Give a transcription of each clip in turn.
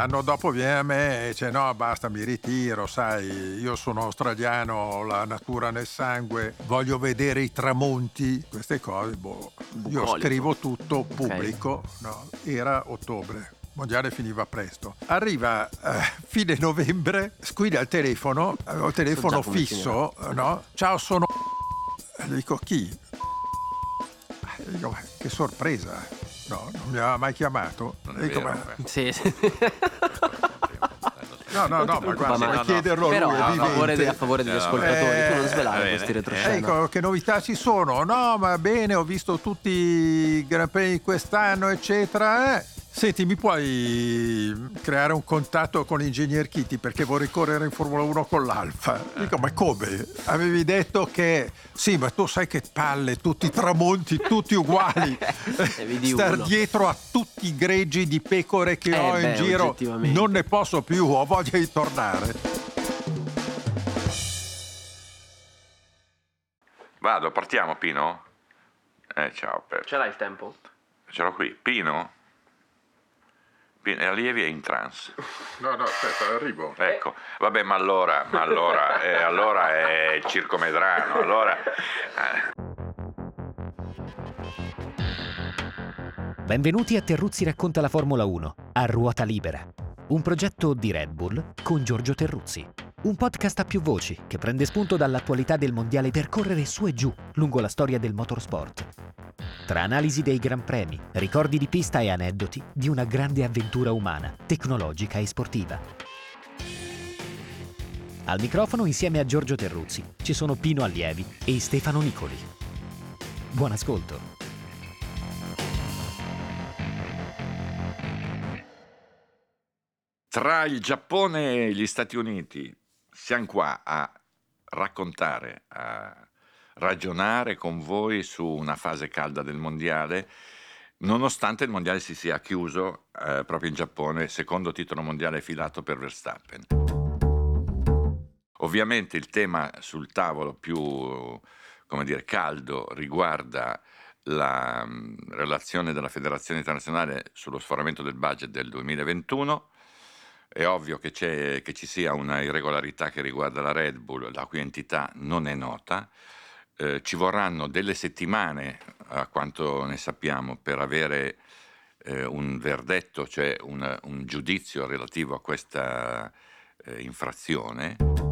L'anno dopo viene a me e dice no basta mi ritiro, sai, io sono australiano, ho la natura nel sangue, voglio vedere i tramonti, queste cose, boh. Io scrivo tutto, pubblico, no, era ottobre. Il Mondiale finiva presto. Arriva eh, fine novembre, squilla il telefono, avevo il telefono fisso, no? Ciao, sono. Dico chi? Eh, Dico, "Ma che sorpresa! No, non mi aveva mai chiamato. Non è Dico, vero, "Ma- eh. Sì, sì. No, no, no, ma guarda, ma- no, no. chiederlo a Però lui, a favore, a favore degli Eh, ascoltatori, tu non eh, svelare va bene. questi Eh, retroscena. Ecco, che novità ci sono? No, ma bene, ho visto tutti i Gran Premi di quest'anno, eccetera. eh. Senti, mi puoi creare un contatto con l'ingegner Kitty perché vorrei correre in Formula 1 con l'Alfa? Dico, ma come? Avevi detto che sì, ma tu sai che palle, tutti i tramonti, tutti uguali. E Star uno. dietro a tutti i greggi di pecore che Eh, ho in beh, giro, non ne posso più, ho voglia di tornare. Vado, partiamo Pino? Eh, ciao, per... Ce l'hai il tempo? ce l'ho qui. Pino? Pino, allievi è in trance. No, no, aspetta, arrivo. Ecco, vabbè, ma allora, ma allora, eh, allora è il Circo Medrano, allora... eh. Benvenuti a Terruzzi racconta la Formula 1 a ruota libera. Un progetto di Red Bull con Giorgio Terruzzi. Un podcast a più voci che prende spunto dall'attualità del mondiale per correre su e giù lungo la storia del motorsport. Tra analisi dei gran premi, ricordi di pista e aneddoti di una grande avventura umana, tecnologica e sportiva. Al microfono insieme a Giorgio Terruzzi ci sono Pino Allievi e Stefano Nicoli. Buon ascolto. Tra il Giappone e gli Stati Uniti siamo qua a raccontare, a ragionare con voi su una fase calda del mondiale, nonostante il mondiale si sia chiuso eh, proprio in Giappone, secondo titolo mondiale filato per Verstappen. Ovviamente il tema sul tavolo più dire, caldo riguarda la mh, relazione della Federazione internazionale sullo sforamento del budget del 2021. È ovvio che, che ci sia una irregolarità che riguarda la Red Bull, la cui entità non è nota. Eh, ci vorranno delle settimane, a quanto ne sappiamo, per avere eh, un verdetto, cioè un, un giudizio relativo a questa eh, infrazione.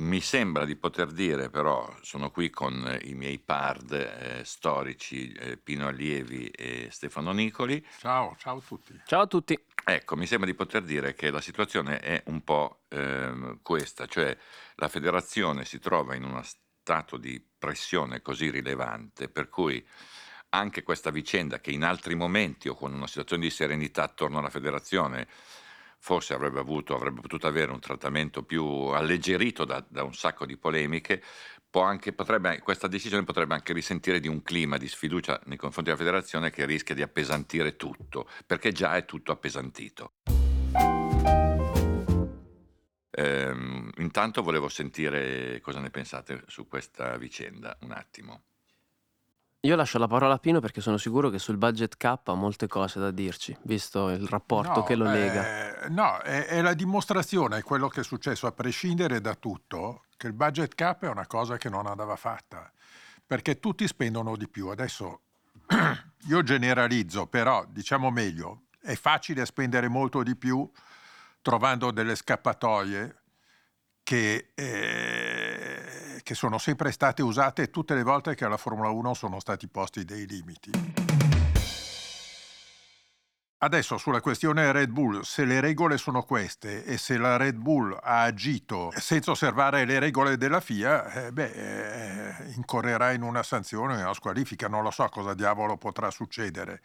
Mi sembra di poter dire, però, sono qui con eh, i miei pard eh, storici eh, Pino Allievi e Stefano Nicoli. Ciao, ciao a tutti. Ciao a tutti. Ecco, mi sembra di poter dire che la situazione è un po' ehm, questa, cioè la federazione si trova in uno stato di pressione così rilevante per cui anche questa vicenda che in altri momenti o con una situazione di serenità attorno alla federazione forse avrebbe avuto, avrebbe potuto avere un trattamento più alleggerito da, da un sacco di polemiche, anche, potrebbe, questa decisione potrebbe anche risentire di un clima di sfiducia nei confronti della federazione che rischia di appesantire tutto, perché già è tutto appesantito. Ehm, intanto volevo sentire cosa ne pensate su questa vicenda, un attimo. Io lascio la parola a Pino perché sono sicuro che sul budget cap ha molte cose da dirci, visto il rapporto No, che lo eh, lega. no, è, è la dimostrazione, è quello che è successo, a prescindere da tutto, che il budget cap è una cosa che non andava fatta, perché tutti spendono di più. Adesso io generalizzo, però diciamo meglio, è facile spendere molto di più trovando delle scappatoie che, eh, che sono sempre state usate tutte le volte che alla Formula 1 sono stati posti dei limiti. Adesso sulla questione Red Bull, se le regole sono queste e se la Red Bull ha agito senza osservare le regole della FIA, eh, beh, eh, incorrerà in una sanzione, una squalifica, non lo so cosa diavolo potrà succedere.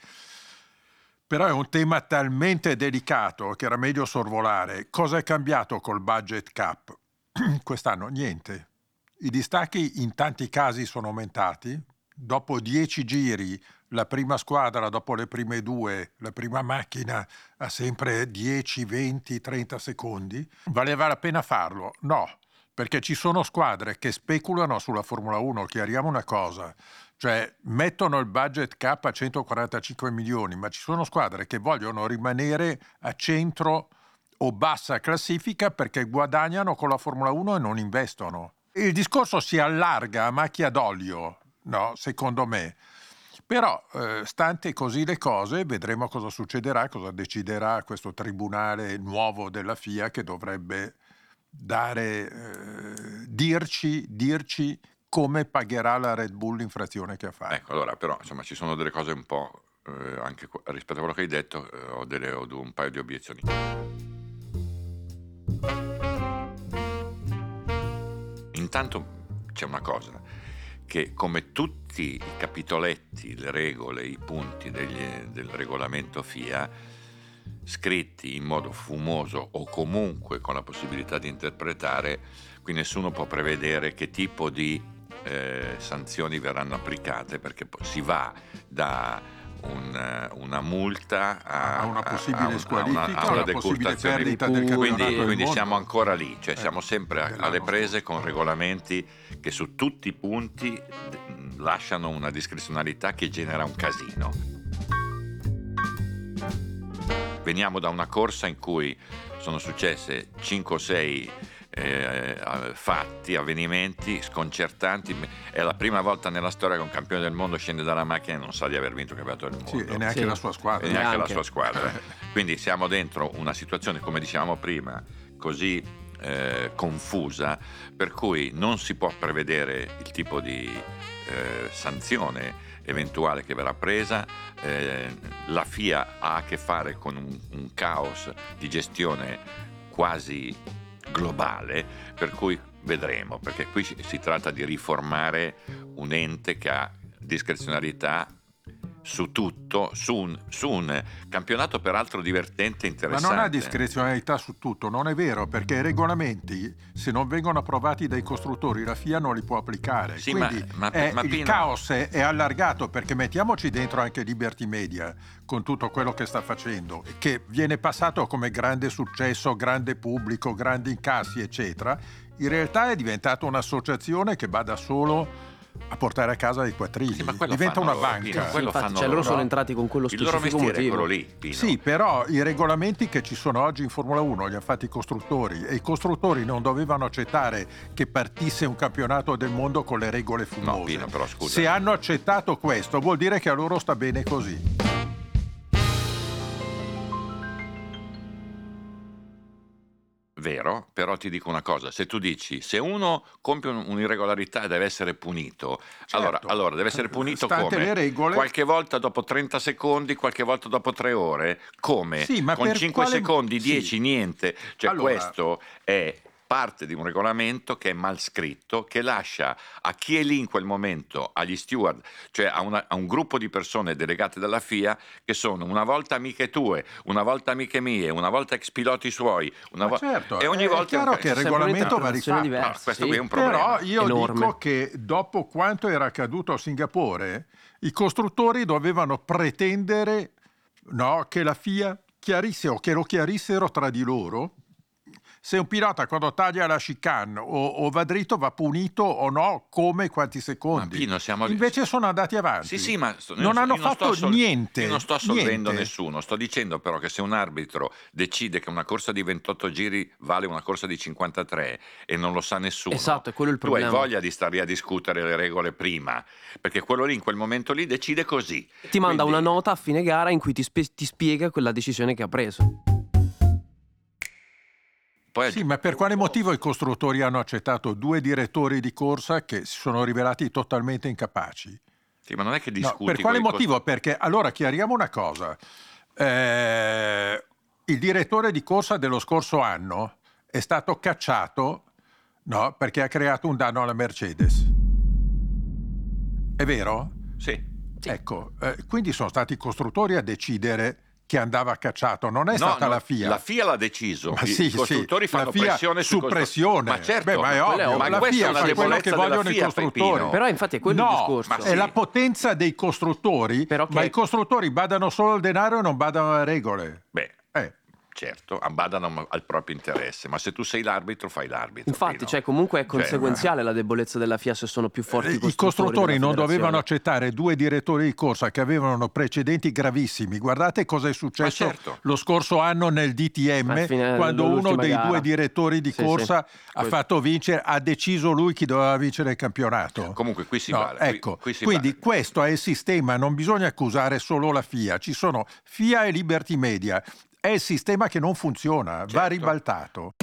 Però è un tema talmente delicato che era meglio sorvolare. Cosa è cambiato col budget cap? Quest'anno niente. I distacchi in tanti casi sono aumentati. Dopo dieci giri la prima squadra, dopo le prime due, la prima macchina ha sempre 10, 20, 30 secondi. Valeva la pena farlo? No, perché ci sono squadre che speculano sulla Formula 1. Chiariamo una cosa, Cioè mettono il budget cap a 145 milioni, ma ci sono squadre che vogliono rimanere a centro o bassa classifica perché guadagnano con la Formula 1 e non investono. Il discorso si allarga a macchia d'olio, no? secondo me. Però, eh, stante così le cose, vedremo cosa succederà, cosa deciderà questo tribunale nuovo della FIA che dovrebbe dare, eh, dirci, dirci come pagherà la Red Bull l'infrazione che ha fatto. Ecco, allora, però, insomma, ci sono delle cose un po', eh, anche rispetto a quello che hai detto, eh, ho, delle, ho un paio di obiezioni. Intanto c'è una cosa, che come tutti i capitoletti, le regole, i punti degli, del regolamento FIA, scritti in modo fumoso o comunque con la possibilità di interpretare, qui nessuno può prevedere che tipo di eh, sanzioni verranno applicate perché si va da un, una multa a, a una possibile a, squalifica, a una, una, possibile perdita del quindi, quindi siamo ancora lì, cioè eh, siamo sempre alle prese con regolamenti che su tutti i punti lasciano una discrezionalità che genera un casino. Veniamo da una corsa in cui sono successe 5 o 6 eh, fatti, avvenimenti sconcertanti. È la prima volta nella storia che un campione del mondo scende dalla macchina e non sa di aver vinto il campionato del mondo. Sì, e neanche sì. la sua squadra. E neanche, neanche la sua squadra. Quindi siamo dentro una situazione, come dicevamo prima, così eh, confusa, per cui non si può prevedere il tipo di eh, sanzione eventuale che verrà presa. Eh, la FIA ha a che fare con un, un caos di gestione quasi globale, per cui vedremo, perché qui si tratta di riformare un ente che ha discrezionalità su tutto, su un, su un, campionato peraltro divertente e interessante. Ma non ha discrezionalità su tutto, non è vero, perché i regolamenti, se non vengono approvati dai costruttori, la FIA non li può applicare. Sì, Quindi ma, ma, è, ma il Pino... caos è, è, allargato, perché mettiamoci dentro anche Liberty Media, con tutto quello che sta facendo, che viene passato come grande successo, grande pubblico, grandi incassi, eccetera. In realtà è diventata un'associazione che bada solo a portare a casa i quattrini. Sì, diventa una loro, banca. Pino, quello Infatti, fanno cioè, loro loro. sono entrati con quello Il loro specifico mestiere quello lì, Pino. Sì, però i regolamenti che ci sono oggi in Formula 1 li hanno fatti i costruttori e i costruttori non dovevano accettare che partisse un campionato del mondo con le regole fumose. No, Pino, però scusa. Se hanno accettato questo vuol dire che a loro sta bene così. Vero, però ti dico una cosa, se tu dici se uno compie un'irregolarità deve essere punito, Certo. allora, allora deve essere punito Stante come? le regole. Qualche volta dopo 30 secondi, qualche volta dopo 3 ore, come? Sì, Con per 5 quale- secondi, sì. 10, niente. Cioè Allora- questo è parte di un regolamento che è mal scritto, che lascia a chi è lì in quel momento, agli steward, cioè a, una- a un gruppo di persone delegate dalla FIA, che sono una volta amiche tue, una volta amiche mie, una volta ex piloti suoi, una Ma vo- certo, e ogni è volta chiaro che il regolamento va rifatto. diversa. No, questo sì. qui è un problema. Però io enorme. dico che dopo quanto era accaduto a Singapore, i costruttori dovevano pretendere no, che la FIA chiarisse o che lo chiarissero tra di loro se un pilota quando taglia la chicane o, o va dritto va punito o no, come quanti secondi. Pino, siamo- Invece sono andati avanti. Sì, sì, ma sto- non io hanno sto fatto sol- niente. Io non sto assolvendo nessuno, sto dicendo però che se un arbitro decide che una corsa di 28 giri vale una corsa di 53 e non lo sa nessuno, Esatto, è quello il tu hai problema. voglia di stare lì a discutere le regole prima, perché quello lì in quel momento lì decide così. Ti manda Quindi- una nota a fine gara in cui ti, spe- ti spiega quella decisione che ha preso. Poi Sì, ma per quale motivo i costruttori hanno accettato due direttori di corsa che si sono rivelati totalmente incapaci? Sì, ma non è che No, discuti per quale motivo? Perché allora chiariamo una cosa. Eh, il direttore di corsa dello scorso anno è stato cacciato no, perché ha creato un danno alla Mercedes. È vero? cost- Sì. Ecco, eh, quindi sono stati i costruttori a decidere che andava cacciato, non è No, stata no, la FIA. La FIA l'ha deciso. Ma I sì, costruttori sì, fanno la FIA pressione su costru- pressione. Ma certo, Beh, ma è ovvio, la Ma questa FIA fa quello che vogliono i FIA, costruttori. Peppino. Però infatti è quello no, il discorso. ma è sì. la potenza dei costruttori, Però che- ma i costruttori badano solo al denaro e non badano alle regole. Beh, Eh, certo, badano al proprio interesse, ma se tu sei l'arbitro fai l'arbitro. Infatti, Pino. cioè, comunque è Cioè, conseguenziale la debolezza della FIA se sono più forti Eh, i I costruttori non dovevano accettare due direttori di corsa che avevano precedenti gravissimi. Guardate cosa è successo certo. lo scorso anno nel DTM, fine quando uno dei gara. due direttori di Sì, corsa sì. ha fatto vincere, ha deciso lui chi doveva vincere il campionato. Comunque qui si No, vale. qui- ecco, qui si quindi vale. questo è il sistema, non bisogna accusare solo la FIA, ci sono FIA e Liberty Media. È il sistema che non funziona, va Certo. ribaltato.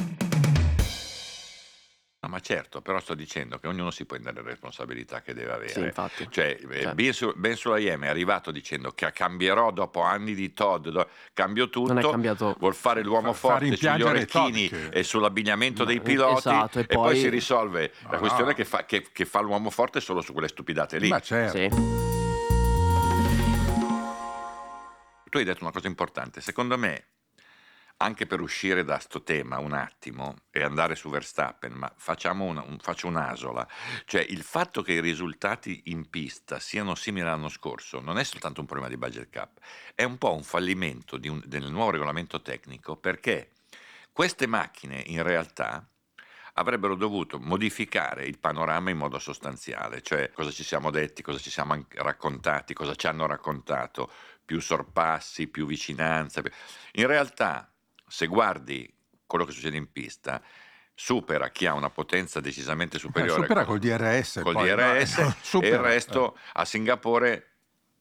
No, ma certo, però sto dicendo che ognuno si prende le responsabilità che deve avere. Sì, infatti. Cioè, eh, Certo. Ben, Su- Ben Sulayem è arrivato dicendo che cambierò dopo anni di Todd, do- cambio tutto, Non è cambiato. vuol fare l'uomo Fa- forte sugli orecchini e sull'abbigliamento dei No, piloti esatto, e e, poi... poi- si risolve la No, questione no. che fa, che- che fa l'uomo forte solo su quelle stupidate lì. Ma certo. Sì. Tu hai detto una cosa importante, secondo me, anche per uscire da sto tema un attimo e andare su Verstappen, ma facciamo una, un- faccio un'asola, cioè il fatto che i risultati in pista siano simili all'anno scorso non è soltanto un problema di budget cap, è un po' un fallimento un- del nuovo regolamento tecnico perché queste macchine in realtà avrebbero dovuto modificare il panorama in modo sostanziale, cioè cosa ci siamo detti, cosa ci siamo raccontati, cosa ci hanno raccontato, più sorpassi, più vicinanza. In realtà, se guardi quello che succede in pista, supera chi ha una potenza decisamente Eh, superiore supera col- DRS. col poi, no? DRS e il resto a Singapore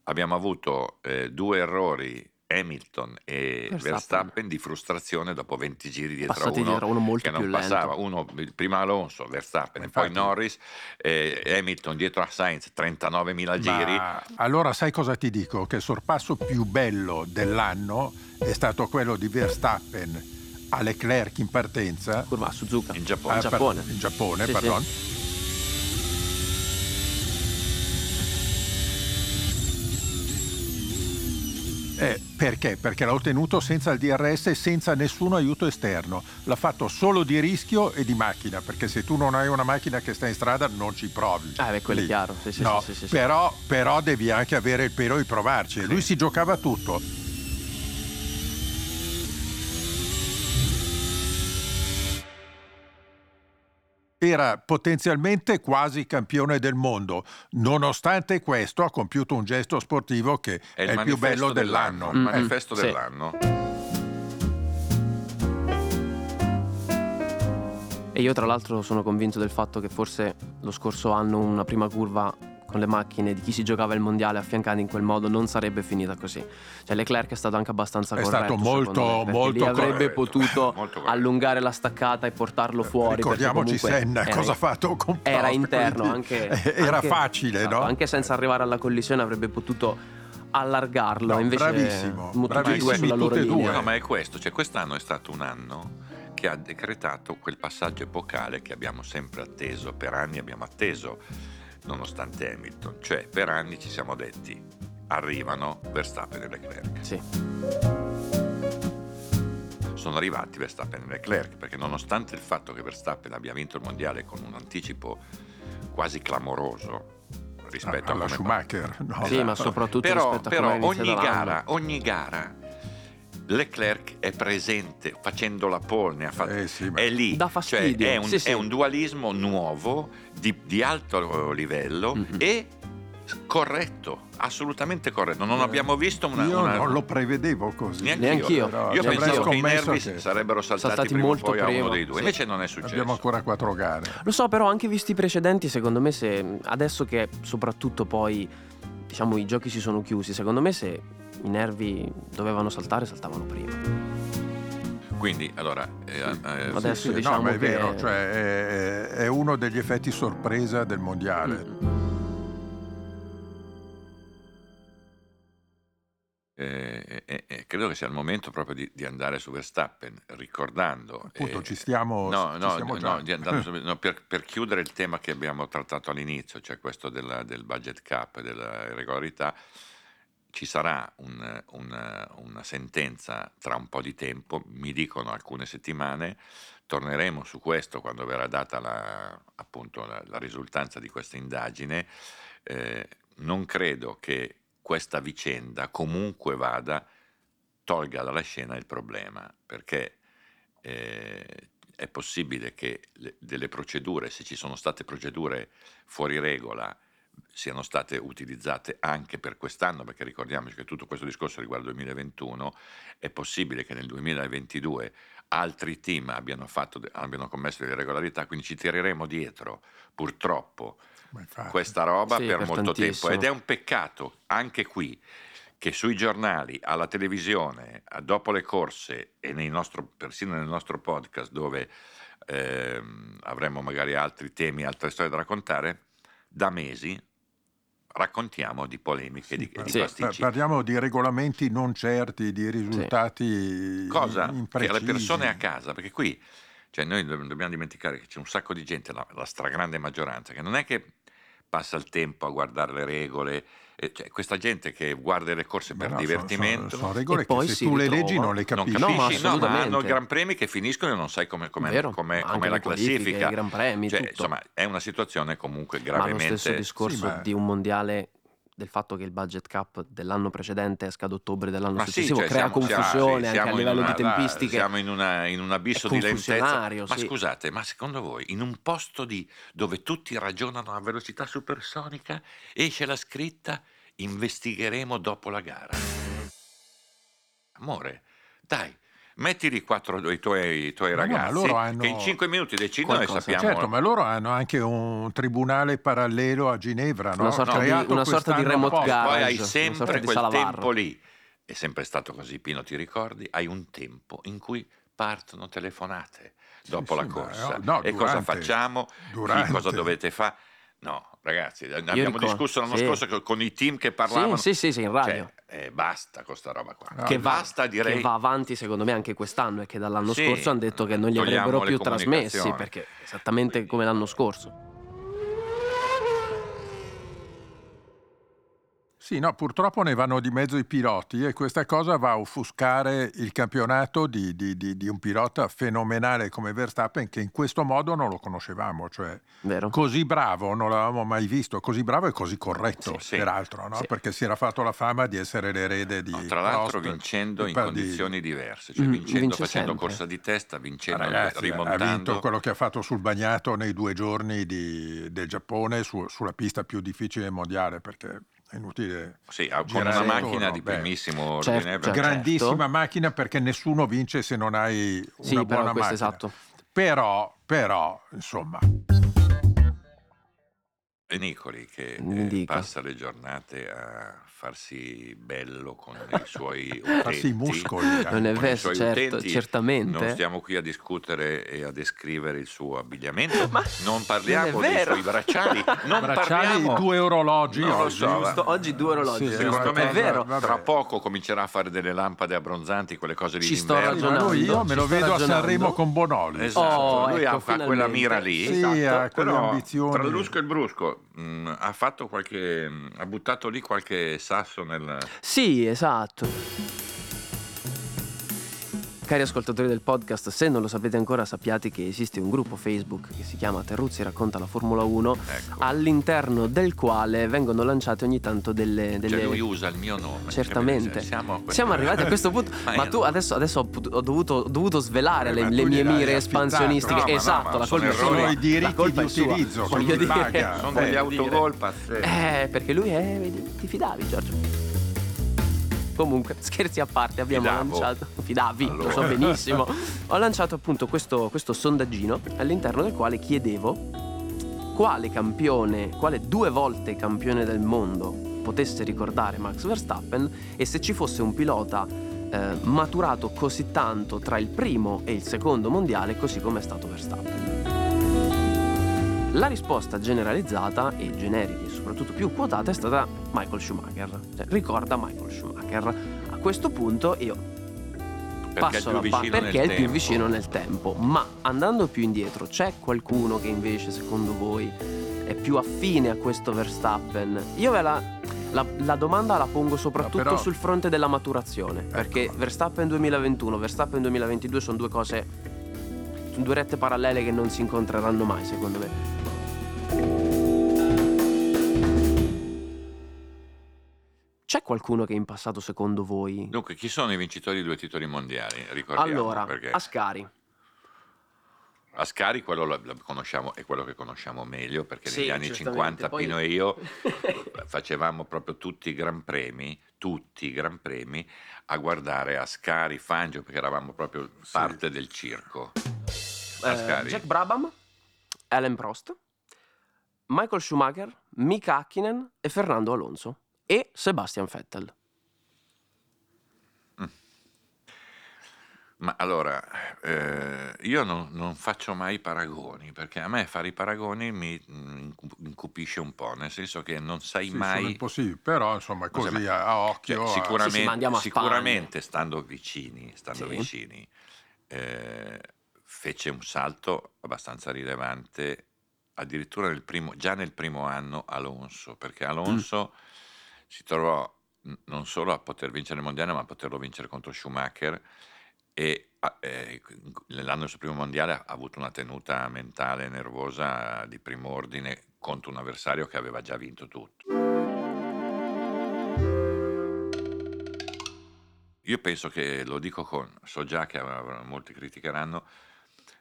abbiamo avuto eh, due errori Hamilton e Verstappen. Verstappen, di frustrazione dopo 20 giri dietro Passati a uno dietro uno molto che non più lento. passava uno prima Alonso, Verstappen e poi Infatti. Norris eh, Hamilton dietro a Sainz 39.000 giri Ma allora sai cosa ti dico? Che il sorpasso più bello dell'anno è stato quello di Verstappen a Leclerc in partenza. Curva a Suzuka. in Giappone Ah, per- Giappone. in Giappone, Sì, pardon. Eh, perché? Perché l'ha ottenuto senza il DRS e senza nessun aiuto esterno. L'ha fatto solo di rischio e di macchina, perché se tu non hai una macchina che sta in strada non ci provi. Ah, beh, quello è Lì. chiaro. Sì, sì, No, sì. Però, però devi anche avere il pelo di provarci. Lui si giocava tutto. Era potenzialmente quasi campione del mondo. Nonostante questo, ha compiuto un gesto sportivo che è, il più bello dell'anno. Il Mm, manifesto sì. dell'anno. E io tra l'altro sono convinto del fatto che forse lo scorso anno una prima curva con le macchine di chi si giocava il mondiale affiancati in quel modo non sarebbe finita così. Cioè Leclerc è stato anche abbastanza È corretto. stato molto, secondo me, molto avrebbe potuto allungare la staccata e portarlo fuori. Ricordiamoci Senna era- cosa ha fatto con Era Prost, interno, quindi anche, Era anche- facile, esatto, no? Anche senza arrivare alla collisione avrebbe potuto allargarlo. No, invece bravissimo, bravissimi sulla loro e linea. due. No, ma è questo, cioè quest'anno è stato un anno che ha decretato quel passaggio epocale che abbiamo sempre atteso, per anni abbiamo atteso, nonostante Hamilton, cioè per anni ci siamo detti arrivano Verstappen e Leclerc. Sì. Sono arrivati Verstappen e Leclerc perché nonostante il fatto che Verstappen abbia vinto il mondiale con un anticipo quasi clamoroso rispetto alla Schumacher. no? Sì, ma soprattutto però, rispetto a però ogni gara, ogni gara Leclerc è presente facendo la pole, ne ha fatto- Eh sì, ma- è lì, Dà fastidio, cioè è un, sì, sì. è un dualismo nuovo di, di alto livello Mhm. e corretto, assolutamente corretto. Non abbiamo visto una... Eh, Io una- non lo prevevo così. Neanche Io avrei pensavo che i nervi che sarebbero saltati, Saltati prima o molto poi a uno prima, dei due. sì. Invece non è successo. Abbiamo ancora quattro gare. Lo so, però anche visti i precedenti, secondo me se adesso che soprattutto poi diciamo i giochi si sono chiusi, secondo me se i nervi dovevano saltare, saltavano prima. Quindi, allora, eh, eh, Adesso Sì, sì, diciamo no, ma è che- vero, cioè, è, è uno degli effetti sorpresa del mondiale. Mm. eh, eh, eh, credo che sia il momento proprio di, di andare su Verstappen, ricordando... Appunto, eh, ci stiamo, No, ci no, stiamo no, su- no, per, per chiudere il tema che abbiamo trattato all'inizio, cioè questo della- del budget cap e della irregolarità, ci sarà un- un- una sentenza tra un po' di tempo, mi dicono alcune settimane, torneremo su questo quando verrà data la, appunto la, la risultanza di questa indagine. Eh, non credo che questa vicenda comunque vada tolga dalla scena il problema, perché eh, è possibile che le, delle procedure, se ci sono state procedure fuori regola, siano state utilizzate anche per quest'anno, perché ricordiamoci che tutto questo discorso riguarda il 2021, è possibile che nel 2022 altri team abbiano, fatto, abbiano commesso delle irregolarità, quindi ci tireremo dietro, purtroppo, questa roba Sì, per, per molto tantissimo. tempo ed è un peccato anche qui che sui giornali, alla televisione, dopo le corse e nei nostro- persino nel nostro podcast dove ehm, avremo magari altri temi, altre storie da raccontare, da mesi raccontiamo di polemiche, di, par- di Sì. pasticci. par- parliamo di regolamenti non certi, di risultati cosa che imprecisi. alle persone a casa, perché qui cioè noi do- dobbiamo dimenticare che c'è un sacco di gente, la, la stragrande maggioranza, che non è che passa il tempo a guardare le regole, cioè, questa gente che guarda le corse per no, divertimento. Sono, sono regole E poi che se tu le leggi non le non capisci. No, ma capisci, no, ma hanno gran premi che finiscono e non sai come, come, Vero, come- come la classifica. i gran premi, Cioè, tutto. insomma, è una situazione comunque Ma lo gravemente. stesso discorso Sì, ma- di un mondiale del fatto che il budget cap dell'anno precedente esca ad ottobre dell'anno Ma sì, successivo cioè, crea siamo- siamo- confusione sì, anche a siamo livello una- di tempistiche. Siamo in, una- in un abisso di lentezza. confusionario, Ma sì. scusate, ma secondo voi in un posto di, dove tutti ragionano a velocità supersonica esce la scritta investigheremo dopo la gara? Amore, dai, metti lì quattro i tuoi, i tuoi no, ragazzi hanno- che in cinque minuti decidono Qualcosa. e sappiamo... Certo, ma loro hanno anche un tribunale parallelo a Ginevra, no? Una sorta di- Creato una sorta di remote apposta. garage. Poi hai sempre di quel tempo lì, è sempre stato così, Pino, ti ricordi? Hai un tempo in cui partono telefonate dopo sì, la ma- corsa. no, e cosa durante- facciamo? durante. Chi cosa dovete fare? No, ragazzi, ne abbiamo ricordo- discusso l'anno sì. scorso co- con i team che parlavano. Sì, sì, sì, sì, in radio. Cioè, eh, basta con sta roba qua. No, che, va, basta, direi. che va avanti secondo me anche quest'anno e che dall'anno Sì, scorso hanno detto che non li togliamo avrebbero più trasmessi perché esattamente come l'anno scorso. Sì, no, purtroppo ne vanno di mezzo i piloti e questa cosa va a offuscare il campionato di, di- di- di un pilota fenomenale come Verstappen che in questo modo non lo conoscevamo, cioè Vero? così bravo non l'avevamo mai visto, così bravo e così corretto, Sì, peraltro, no? Sì. perché si era fatto la fama di essere l'erede di No, tra l'altro Prost, vincendo in condizioni diverse, cioè Mm, vincendo vince facendo sempre. corsa di testa, vincendo, Ragazzi, ha rimontando. vinto quello che ha fatto sul bagnato nei due giorni di- del Giappone su- sulla pista più difficile mondiale perché è inutile Sì, ha- con girare una macchina di beh. primissimo Certo, ordine. certo. grandissima macchina perché nessuno vince se non hai una Sì, buona però macchina. esatto. Però, però, insomma, E Nicoli che eh, dica. passa le giornate a farsi bello con i suoi utenti. farsi i muscoli. Non è con i vero, suoi certo, utenti. certamente. Non stiamo qui a discutere e a descrivere il suo abbigliamento, Ma non parliamo non è dei vero. suoi bracciali, non Bracciali, parliamo due orologi Non lo oggi. so, Giusto, oggi due orologi. Sì, Secondo una me è vero. vabbè. Tra poco comincerà a fare delle lampade abbronzanti, quelle cose lì Ci sto d'inverno. Sì, ma lui io me ci lo sto vedo a ragionando. Sanremo con Bonoli. Esatto, Oh, lui ecco, ha, ha quella finalmente. mira lì. Sì, Esatto. ha quelle Però ambizioni. tra il lusco e il brusco mh, ha fatto qualche mh, ha buttato lì qualche sasso nel Sì, esatto. Cari ascoltatori del podcast, se non lo sapete ancora sappiate che esiste un gruppo Facebook che si chiama Terruzzi racconta la Formula 1 ecco all'interno del quale vengono lanciate ogni tanto delle... delle... cioè lui usa il mio nome Certamente. Cioè, siamo, Siamo arrivati a questo punto, Ma ma tu non- adesso, adesso ho, dovuto, ho dovuto svelare Eh, le, le mie mire espansionistiche. No, no, esatto, ma la sono colpa è errori. sua. Sono i diritti La colpa di è sua. utilizzo, sono dire, sono degli dire. autogol Eh, perché lui è. vedi, Ti fidavi, Giorgio. Comunque, scherzi a parte, abbiamo Fidavo. lanciato. Fidavi, lo so Allora. benissimo. Ho lanciato appunto questo, questo sondaggino all'interno del quale chiedevo quale campione, quale due volte campione del mondo potesse ricordare Max Verstappen e se ci fosse un pilota eh, maturato così tanto tra il primo e il secondo mondiale, così come è stato Verstappen. La risposta generalizzata e generica e soprattutto più quotata è stata Michael Schumacher. Cioè, ricorda Michael Schumacher. A questo punto io perché passo la più pa- perché è il più tempo. vicino nel tempo. Ma andando più indietro, c'è qualcuno che invece secondo voi è più affine a questo Verstappen? Io ve la, la- la domanda la pongo soprattutto però- sul fronte della maturazione. Perché Verstappen 2021, Verstappen 2022 sono due cose, sono due rette parallele che non si incontreranno mai secondo me. C'è qualcuno che in passato, secondo voi... Dunque, chi sono i vincitori di due titoli mondiali? Ricordiamo, allora, perché Ascari. Ascari quello lo, lo conosciamo, è quello che conosciamo meglio perché Sì, negli anni certamente, 50 poi- Pino e io facevamo proprio tutti i gran premi, tutti i gran premi a guardare Ascari, Fangio perché eravamo proprio parte del circo. Eh. Jack Brabham, Ellen Prost, Michael Schumacher, Mika Hakkinen e Fernando Alonso. E Sebastian Vettel. Ma allora, eh, io non, non faccio mai paragoni perché a me fare i paragoni mi mm, incupisce un po', nel senso che non sai Sì, sono mai... impossibili, però insomma così mai- a, occhio. Cioè, a- sicuramente, Sì, sì, ma andiamo a sicuramente stando vicini, stando Sì. vicini eh, fece un salto abbastanza rilevante addirittura nel primo- già nel primo anno Alonso, perché Alonso si trovò non solo a poter vincere il mondiale, ma a poterlo vincere contro Schumacher e ah, eh, nell'anno del suo primo mondiale ha avuto una tenuta mentale nervosa di primo ordine contro un avversario che aveva già vinto tutto. Io penso che, lo dico con, so già che avrà- molti criticheranno,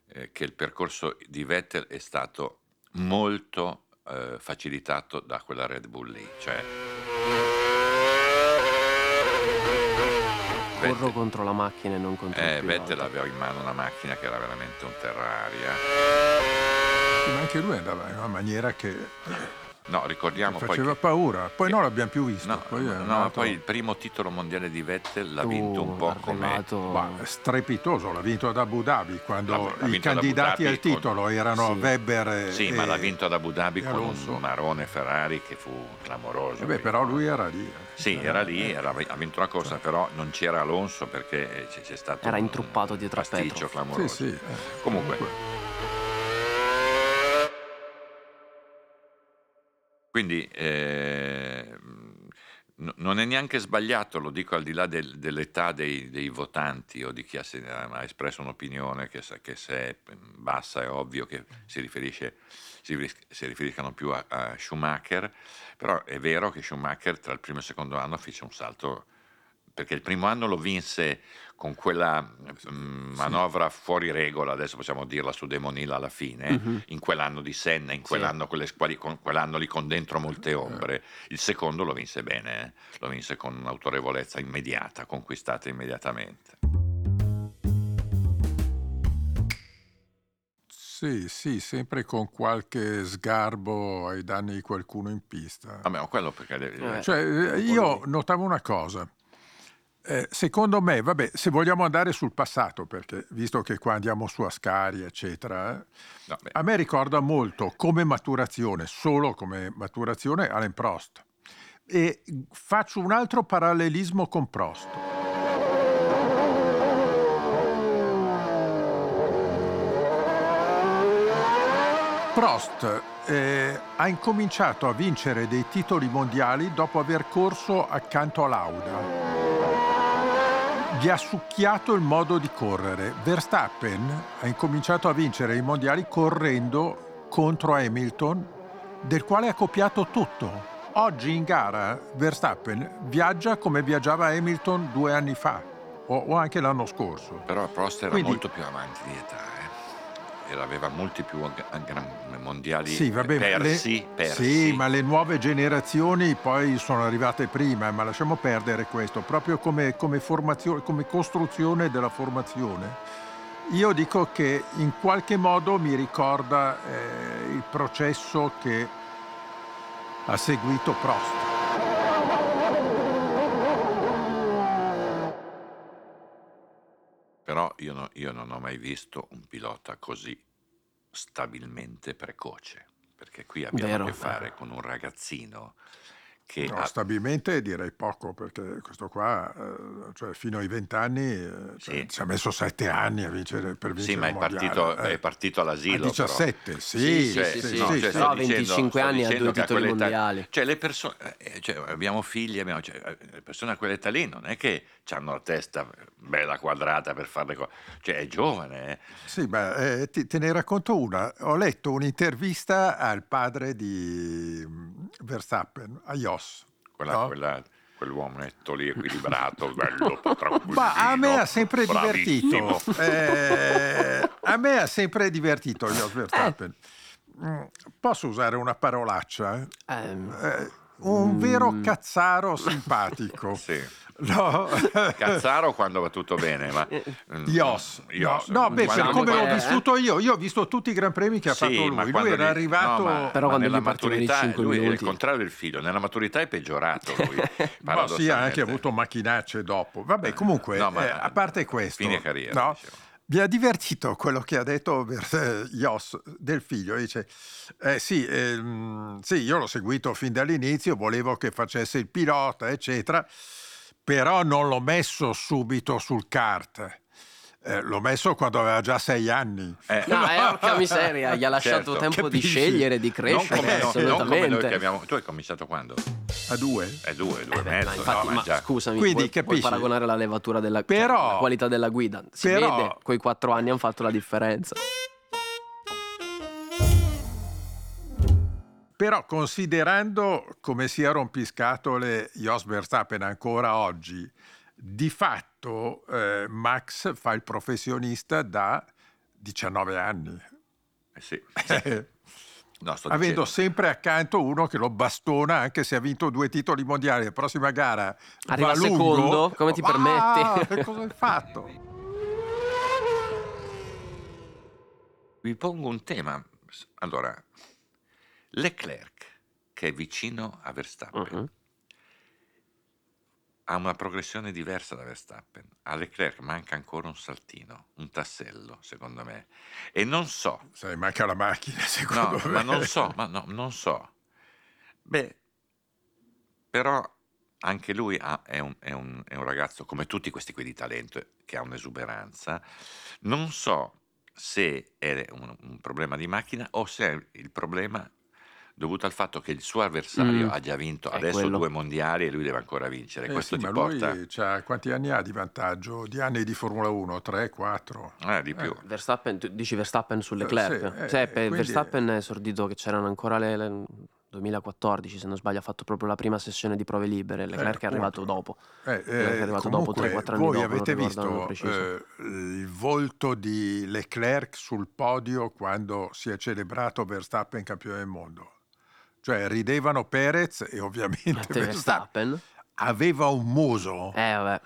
eh, che il percorso di Vettel è stato molto eh, facilitato da quella Red Bull lì. Cioè, Corro Vettel, contro la macchina e non contro eh, il Vettel pilota. aveva in mano una macchina che era veramente un Terraria. Ma anche lui andava in una maniera che No, ricordiamo poi faceva che- paura. Poi che- non l'abbiamo più visto. No, poi no, ma andato- poi il primo titolo mondiale di Vettel l'ha vinto un po' come... Ma strepitoso, l'ha vinto ad Abu Dhabi quando L'ha- l'ha i candidati al con- titolo erano Sì. Weber e, Sì, ma l'ha vinto ad Abu Dhabi con Alonso. un marone Ferrari che fu clamoroso. Eh beh, però lui era lì. eh. Sì, era lì, era- ha vinto la corsa, però non c'era Alonso perché c'è, c'è stato Era un intruppato dietro a Petrov. clamoroso. Sì, sì. eh. Comunque. Quindi eh, non è neanche sbagliato, lo dico al di là del- dell'età dei, dei votanti o di chi ha, ha espresso un'opinione che, che se è bassa è ovvio che si, si, si riferiscano più a, a Schumacher, però è vero che Schumacher tra il primo e il secondo anno fece un salto perché il primo anno lo vinse con quella mm, manovra fuori regola, adesso possiamo dirla su Demonil alla fine, Mhm. in quell'anno di Senna, in quell'anno, con le squali- con quell'anno lì con dentro molte ombre. Il secondo lo vinse bene, eh. lo vinse con un'autorevolezza immediata, conquistata immediatamente. Sì, sì, sempre con qualche sgarbo ai danni di qualcuno in pista. Vabbè, ma quello perché... Eh. Cioè, eh, io notavo una cosa. Eh, secondo me, vabbè, se vogliamo andare sul passato, perché visto che qua andiamo su Ascari, eccetera, eh, no, a me ricorda molto come maturazione, solo come maturazione, Alain Prost. E faccio un altro parallelismo con Prost. Prost eh, ha incominciato a vincere dei titoli mondiali dopo aver corso accanto a Lauda. Gli ha succhiato il modo di correre. Verstappen ha incominciato a vincere i mondiali correndo contro Hamilton, del quale ha copiato tutto. Oggi in gara Verstappen viaggia come viaggiava Hamilton due anni fa o, anche l'anno scorso. però Prost era Quindi- molto più avanti di età, eh. Aveva molti più mondiali Sì, vabbè, ma le- persi, persi. sì, ma le nuove generazioni poi sono arrivate prima, ma lasciamo perdere questo, proprio come, come formazione, come costruzione della formazione. Io dico che in qualche modo mi ricorda eh, il processo che ha seguito Prost. Però io, no- io non ho mai visto un pilota così stabilmente precoce, perché qui abbiamo Vero, a che fare con un ragazzino che No, ha- stabilmente direi poco, perché questo qua, eh, cioè fino ai vent'anni, eh, cioè, Sì. ci ha messo sette anni a vincere, per vincere Sì, ma è partito, eh. è partito all'asilo. A 17, però. sì, cioè, sì, sì, no, sì, cioè, No, 25 sto anni ha due titoli mondiali. Cioè, le persone, eh, cioè, abbiamo figli, abbiamo, cioè, eh, le persone a quell'età lì non è che hanno la testa bella quadrata per fare le cose. Cioè, è giovane, eh. Sì, beh, eh, ti- te ne racconto una. Ho letto un'intervista al padre di Verstappen, a Jos. Quella, No? quella- quell'uometto lì equilibrato, bello, tranquillo. Ma a me ha sempre bravissimo. divertito. Eh, a me ha sempre divertito Jos Verstappen. Mm, Posso usare una parolaccia? Ehm, Eh, un vero Mm. cazzaro simpatico. Sì. No. Cazzaro quando va tutto bene, ma... mm, Ios. Ios. No, no, beh, come l'ho eh, vissuto io, io ho visto tutti i gran premi che ha Sì, fatto ma lui. Lui quando era gli- arrivato. no, ma- Però ma quando nella gli maturità, lui è il contrario del figlio, nella maturità è peggiorato lui. Ma sì, ha anche avuto macchinacce dopo. Vabbè, comunque, No, ma- eh, a parte questo, fine carriera, no, mi ha divertito quello che ha detto eh, Jos del figlio. Dice: eh, sì, ehm, sì, io l'ho seguito fin dall'inizio, volevo che facesse il pilota, eccetera, però non l'ho messo subito sul kart. Eh, l'ho messo quando aveva già sei anni. Eh, No, è orca miseria, gli ha lasciato Certo, tempo di capisci? scegliere, di non crescere, come, no, non come assolutamente. noi che abbiamo... Tu hai cominciato quando? A due. È due, due Eh e mezzo. infatti, no, ma già- scusami, Quindi, puoi, puoi capisci? paragonare la levatura della Però- cioè, la qualità della guida. Si però- vede, quei quattro anni hanno fatto la differenza. Però considerando come sia rompiscatole Jos Verstappen ancora oggi, di fatto eh, Max fa il professionista da 19 anni, Eh sì. Eh, No, sto avendo dicendo- sempre accanto uno che lo bastona anche se ha vinto due titoli mondiali. La prossima gara Arriva va lungo. secondo, come ti Ah, permetti? cosa hai fatto? Vi pongo un tema. Allora, Leclerc, che è vicino a Verstappen, Mhm. ha una progressione diversa da Verstappen. A Leclerc manca ancora un saltino, un tassello, secondo me. E non so, Sai, manca la macchina, no, secondo me. ma non so, ma no, non so. Beh, però anche lui ha- è, un, è un- è un ragazzo, come tutti questi qui di talento, che ha un'esuberanza. Non so se è un, un problema di macchina o se è il problema dovuto al fatto che il suo avversario Mm, ha già vinto è adesso quello. due mondiali e lui deve ancora vincere. Eh Questo sì, ti ma porta lui quanti anni ha di vantaggio? Di anni di Formula 1? 3, 4? eh, di più. Verstappen, tu dici Verstappen su Leclerc? sì, eh, Cioè, per quindi- Verstappen è esordito che c'erano ancora le, le- 2014, se non sbaglio, ha fatto proprio la prima sessione di prove libere. Leclerc è arrivato dopo. Eh, Leclerc è arrivato dopo, comunque, 3-4 anni voi dopo, avete visto eh, il volto di Leclerc sul podio quando si è celebrato Verstappen campione del mondo. Cioè ridevano Perez e ovviamente Verstappen Verstappen? aveva un muso Eh, vabbè.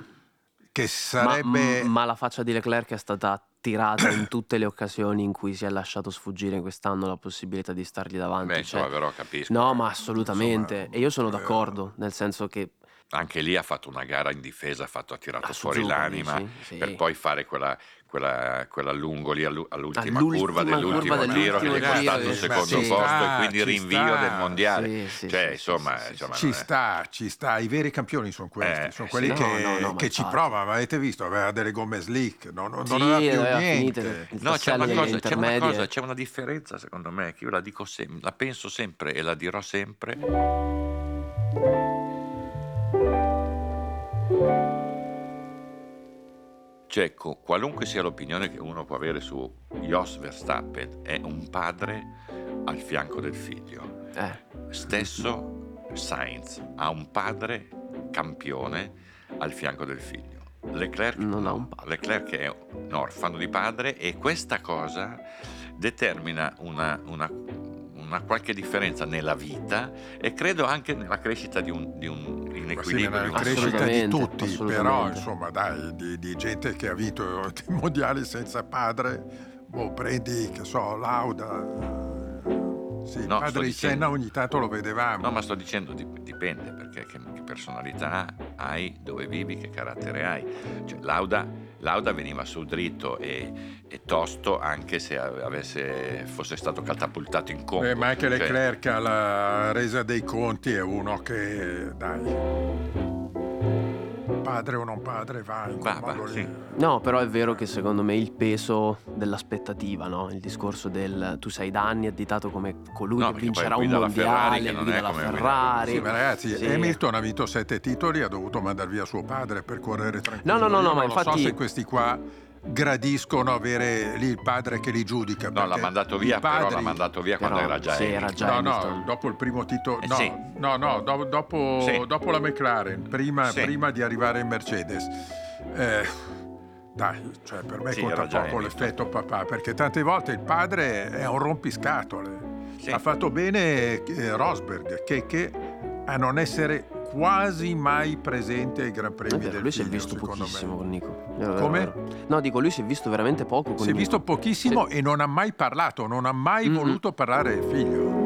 che Ma, sarebbe... m- ma la faccia di Leclerc è stata tirata in tutte le occasioni in cui si è lasciato sfuggire quest'anno la possibilità di stargli davanti. Beh, insomma, cioè- però capisco. No, ma assolutamente. Insomma, e io sono eh, d'accordo, nel senso che Anche lì ha fatto una gara in difesa, ha, fatto, ha tirato fuori l'anima dici? Sì. per poi fare quella, quella, quella lungo lì allu- all'ultima, All'ultima curva dell'ultimo curva giro che gli è costato sì, secondo sì. posto Sta, e quindi rinvio sta. del mondiale. Sì, sì, cioè, sì, insomma, sì, sì, insomma, Ci non è- sta, ci sta, i veri campioni sono questi, Eh, sono quelli No, che, no, no, ma che ci infatti. provano, avete visto, aveva delle gomme slick, no, no, non sì, aveva più aveva niente. il No, c'è una, cosa, c'è una cosa, c'è una differenza secondo me che io la dico sempre, la penso sempre e la dirò sempre. Cioè, co- qualunque sia l'opinione che uno può avere su Jos Verstappen, è un padre al fianco del figlio. Eh, Stesso Sainz ha un padre campione al fianco del figlio. Leclerc Non no. ha un padre. Leclerc è un orfano di padre e questa cosa determina una, una- una qualche differenza nella vita e credo anche nella crescita di un, di un Ma sì, inequilibrio. nella di un- crescita di tutti, però insomma dai, di, di gente che ha vinto i mondiali senza padre, boh, prendi, che so, Lauda, sì, No, padre di dicendo- Senna ogni tanto lo vedevamo. No, ma sto dicendo dip- dipende perché che, che personalità hai, dove vivi, che carattere hai. Cioè, Lauda, Lauda veniva su dritto e, e tosto anche se avesse, fosse stato catapultato in combo. Eh, ma anche Cioè, Leclerc alla resa dei conti è uno che, dai, padre o non padre, va in quel modo lì. No, però è vero che secondo me il peso dell'aspettativa, no? il discorso del tu sei da anni additato come colui No, che vincerà un la Ferrari, mondiale, che non guida è la Ferrari. Sì, ma ragazzi, Sì. Hamilton ha vinto sette titoli, ha dovuto mandare via suo padre per correre tranquillo. No, no, no, no, non ma lo so infatti- se questi qua gradiscono avere lì il padre che li giudica. No, l'ha mandato via, però padri- l'ha mandato via Però, quando era già sì, era già No, Hamilton. no, dopo il primo titolo. Eh, no, sì. no, no, do- dopo, Sì. dopo la McLaren, prima, Sì. prima di arrivare in Mercedes. Eh, dai, cioè per me Sì, conta poco l'effetto papà, perché tante volte il padre è un rompiscatole. Sì. Ha fatto bene eh, Rosberg, che, che a non essere quasi mai presente ai Gran È Premi vero, del lui si è figlio, visto secondo pochissimo me. con Nico. Vero, Come? vero. No, dico, lui si è visto veramente poco con Si è Nico. visto pochissimo Sì. e non ha mai parlato, non ha mai Mm-mm. voluto parlare del figlio.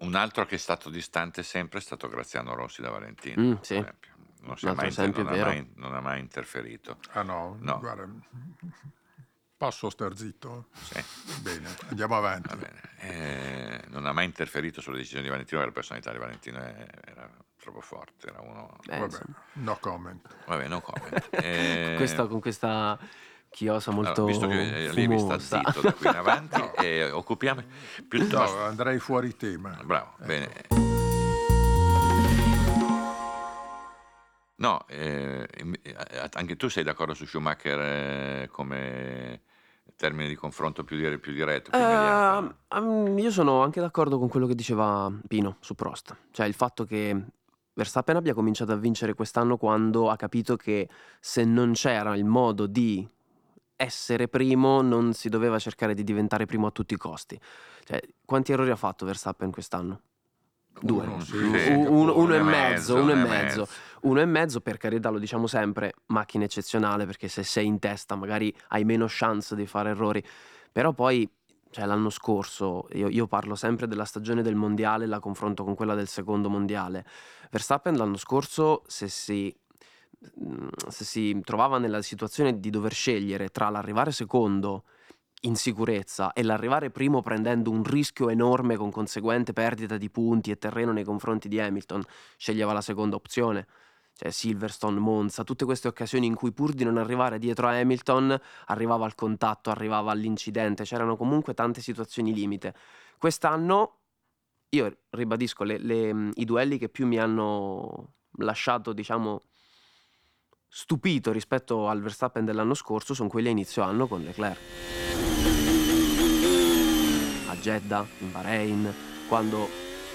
Un altro che è stato distante sempre è stato Graziano Rossi da Valentino. Mm, sì. Non, si è mai, non, ha mai, non ha mai interferito. Ah no, No. guarda, posso star zitto? Sì. Bene, andiamo avanti. Va bene. Eh, non ha mai interferito sulle decisioni di Valentino, perché la personalità di Valentino è- era troppo forte, era uno... Eh, Vabbè, no comment. Vabbè, no comment. Eh, Questa- con questa chiosa allora, molto visto che eh, Levi sta fumosa. zitto da qui in avanti, eh, occupiamo piuttosto... No, andrei fuori tema. Bravo, Ecco. bene. No, eh, eh, anche tu sei d'accordo su Schumacher eh, come termine di confronto più, dire- più diretto? Più immediato? Eh, um, io sono anche d'accordo con quello che diceva Pino su Prost, cioè il fatto che Verstappen abbia cominciato a vincere quest'anno quando ha capito che se non c'era il modo di essere primo non si doveva cercare di diventare primo a tutti i costi. Cioè, quanti errori ha fatto Verstappen quest'anno? Due. Uno, sì, sì, uno, uno e mezzo, uno e mezzo. Uno e mezzo, per carità, lo diciamo sempre, macchina eccezionale, perché se sei in testa magari hai meno chance di fare errori. Però poi, cioè l'anno scorso, io, io parlo sempre della stagione del mondiale, la confronto con quella del secondo mondiale. Verstappen l'anno scorso, se si, mm, se si trovava nella situazione di dover scegliere tra l'arrivare secondo in sicurezza e l'arrivare primo prendendo un rischio enorme con conseguente perdita di punti e terreno nei confronti di Hamilton, sceglieva la seconda opzione. Cioè Silverstone, Monza, tutte queste occasioni in cui pur di non arrivare dietro a Hamilton arrivava al contatto, arrivava all'incidente, c'erano comunque tante situazioni limite. Quest'anno io ribadisco le- le- i duelli che più mi hanno lasciato, diciamo, stupito rispetto al Verstappen dell'anno scorso sono quelli a inizio anno con Leclerc. A Jeddah, in Bahrain, quando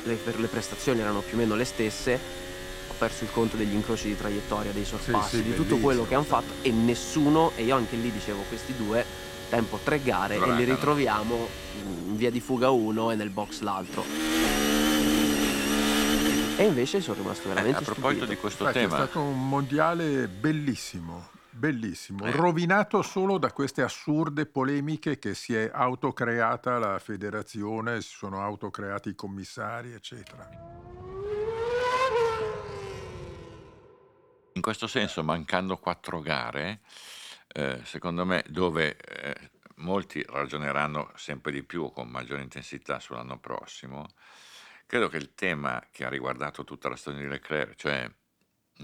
le, le prestazioni erano più o meno le stesse, ho perso il conto degli incroci di traiettoria, dei sorpassi, sì, di tutto quello che hanno fatto e nessuno, e io anche lì dicevo questi due, tempo tre gare e li ritroviamo in via di fuga uno e nel box l'altro. E invece sono rimasto Eh, veramente a proposito stupito. di questo è tema, stato un mondiale bellissimo, bellissimo, Eh. rovinato solo da queste assurde polemiche che si è autocreata la federazione, si sono autocreati i commissari, eccetera. In questo senso, mancando quattro gare, eh, secondo me, dove eh, molti ragioneranno sempre di più o con maggiore intensità sull'anno prossimo, credo che il tema che ha riguardato tutta la storia di Leclerc, cioè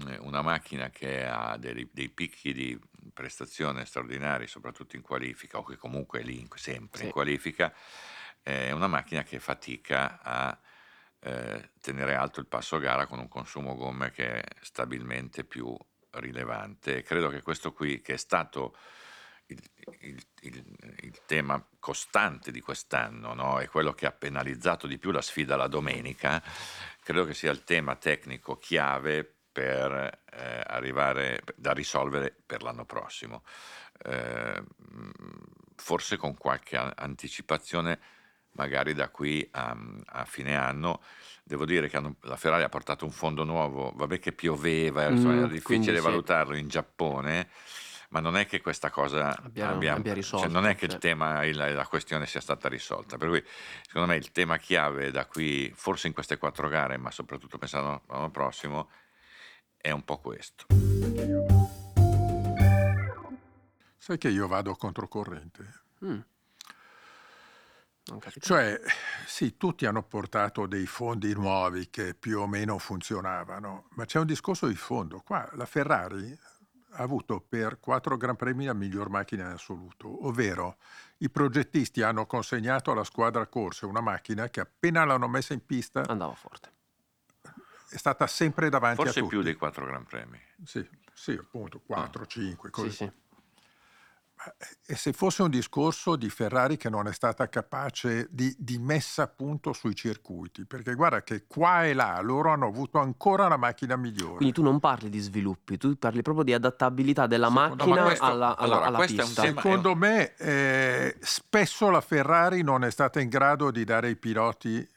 eh, una macchina che ha dei, dei picchi di prestazione straordinari, soprattutto in qualifica, o che comunque è lì sempre in Sì. qualifica, è una macchina che fatica a eh, tenere alto il passo gara con un consumo gomme che è stabilmente più rilevante. E credo che questo qui, che è stato il, il- il- il tema costante di quest'anno, no? è quello che ha penalizzato di più la sfida la domenica, credo che sia il tema tecnico chiave per eh, arrivare da risolvere per l'anno prossimo. Eh, forse con qualche anticipazione magari da qui a, a fine anno. Devo dire che hanno- la Ferrari ha portato un fondo nuovo, vabbè che pioveva, insomma, Mm, era quindi difficile sì. valutarlo in Giappone, ma non è che questa cosa Abbia- abbia, abbia cioè, risolto, non è che il sì. tema, il- la questione sia stata risolta. Per cui secondo me il tema chiave da qui, forse in queste quattro gare, ma soprattutto pensando all'anno prossimo, è un po' questo. Sai che io vado controcorrente? Mm. Cioè, sì, tutti hanno portato dei fondi nuovi che più o meno funzionavano, ma c'è un discorso di fondo. Qua la Ferrari ha avuto per quattro Gran Premi la miglior macchina in assoluto, ovvero i progettisti hanno consegnato alla squadra corse una macchina che appena l'hanno messa in pista Andava forte. è stata sempre davanti Forse a tutti. più dei quattro Gran Premi. Sì, sì appunto, 4, 5, così. Sì, sì. E se fosse un discorso di Ferrari che non è stata capace di, di, messa a punto sui circuiti, perché guarda che qua e là loro hanno avuto ancora una macchina migliore. Quindi tu non parli di sviluppi, tu parli proprio di adattabilità della Secondo macchina questo- alla, alla, allora, alla pista. tema- Secondo me eh, spesso la Ferrari non è stata in grado di dare ai piloti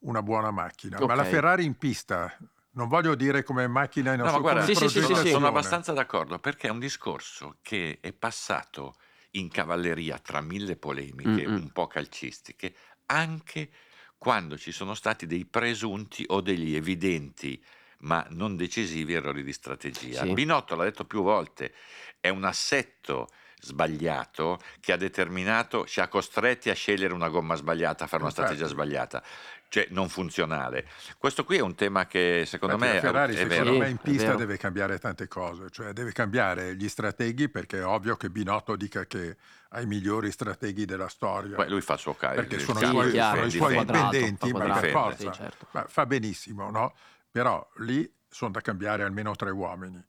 una buona macchina, ma la. Ferrari in pista, non voglio dire come macchina in No, ma guarda, come Sì, sì, sì, sì, sono, sì. sono progettazione. abbastanza d'accordo perché è un discorso che è passato in cavalleria tra mille polemiche Mm-mm. un po' calcistiche, anche quando ci sono stati dei presunti o degli evidenti ma non decisivi errori di strategia. Sì. Binotto l'ha detto più volte, è un assetto sbagliato che ha determinato, ci ha costretti a scegliere una gomma sbagliata, a fare una Infatti. strategia sbagliata, cioè non funzionale. Questo qui è un tema che secondo Infatti me Ferrari è secondo vero. me in pista vero. deve cambiare tante cose, cioè deve cambiare gli strateghi perché è ovvio che Binotto dica che ha i migliori strateghi della storia. Poi lui fa il suo ca- perché sono, i suoi, è chiaro, sono i suoi quadrato, dipendenti, fa ma per quadrato, forza sì, certo. ma fa benissimo, no? Però lì sono da cambiare almeno tre uomini.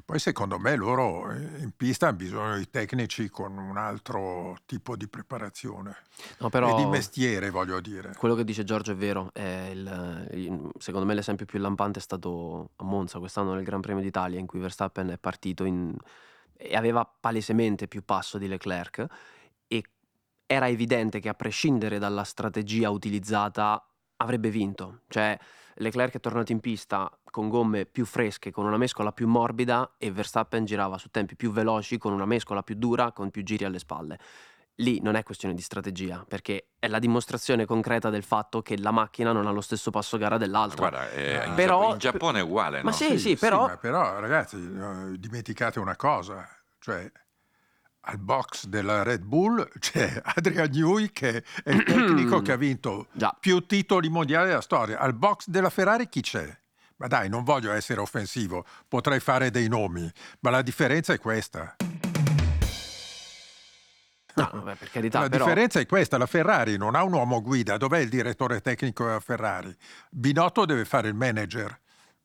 E poi secondo me loro eh, in pista hanno bisogno di tecnici con un altro tipo di preparazione No, e però di mestiere, voglio dire. quello che dice Giorgio è vero. è il- il- secondo me l'esempio più lampante è stato a Monza quest'anno nel Gran Premio d'Italia in cui Verstappen è partito in- e aveva palesemente più passo di Leclerc e era evidente che a prescindere dalla strategia utilizzata avrebbe vinto. Cioè Leclerc è tornato in pista con gomme più fresche, con una mescola più morbida e Verstappen girava su tempi più veloci con una mescola più dura, con più giri alle spalle. Lì non è questione di strategia, perché è la dimostrazione concreta del fatto che la macchina non ha lo stesso passo gara dell'altra. Guarda, eh, in, Però- Giappone, in Giappone è uguale, Ma no? sì, sì, però- ma però ragazzi, eh, dimenticate una cosa, cioè al box della Red Bull c'è Adrian Newey che è il tecnico che ha vinto Già. più titoli mondiali della storia. Al box della Ferrari chi c'è? Ma dai, non voglio essere offensivo, potrei fare dei nomi, ma la differenza è questa. No, vabbè, per carità, la però... differenza è questa, la Ferrari non ha un uomo guida, dov'è il direttore tecnico della Ferrari? Binotto deve fare il manager.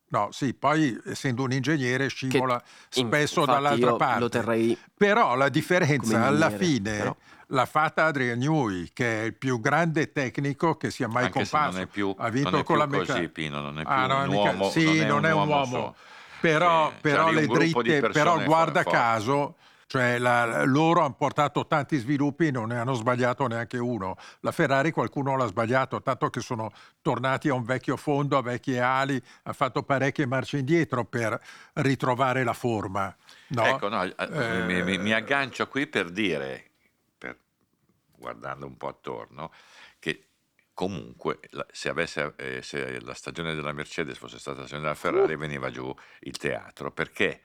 No, sì, poi essendo un ingegnere scivola in- spesso dall'altra parte. lo terrei Però la differenza alla fine però. l'ha fatta Adrian Newey, che è il più grande tecnico che sia mai Anche comparso. non è più, ha vinto non è con più la così, meccanica. Pino, non è più Ah, no, un uomo, sì, non è un uomo. so- Però, che- però di dritte, però guarda forti. caso, cioè la- loro hanno portato tanti sviluppi, non ne hanno sbagliato neanche uno. La Ferrari qualcuno l'ha sbagliato, tanto che sono tornati a un vecchio fondo, a vecchie ali, ha fatto parecchie marce indietro per ritrovare la forma. No? Ecco, no, eh, Eh, mi, mi- mi aggancio qui per dire, per- guardando un po' attorno, che comunque se, avesse, eh, se la stagione della Mercedes fosse stata la stagione della Ferrari Uh. veniva giù il teatro, perché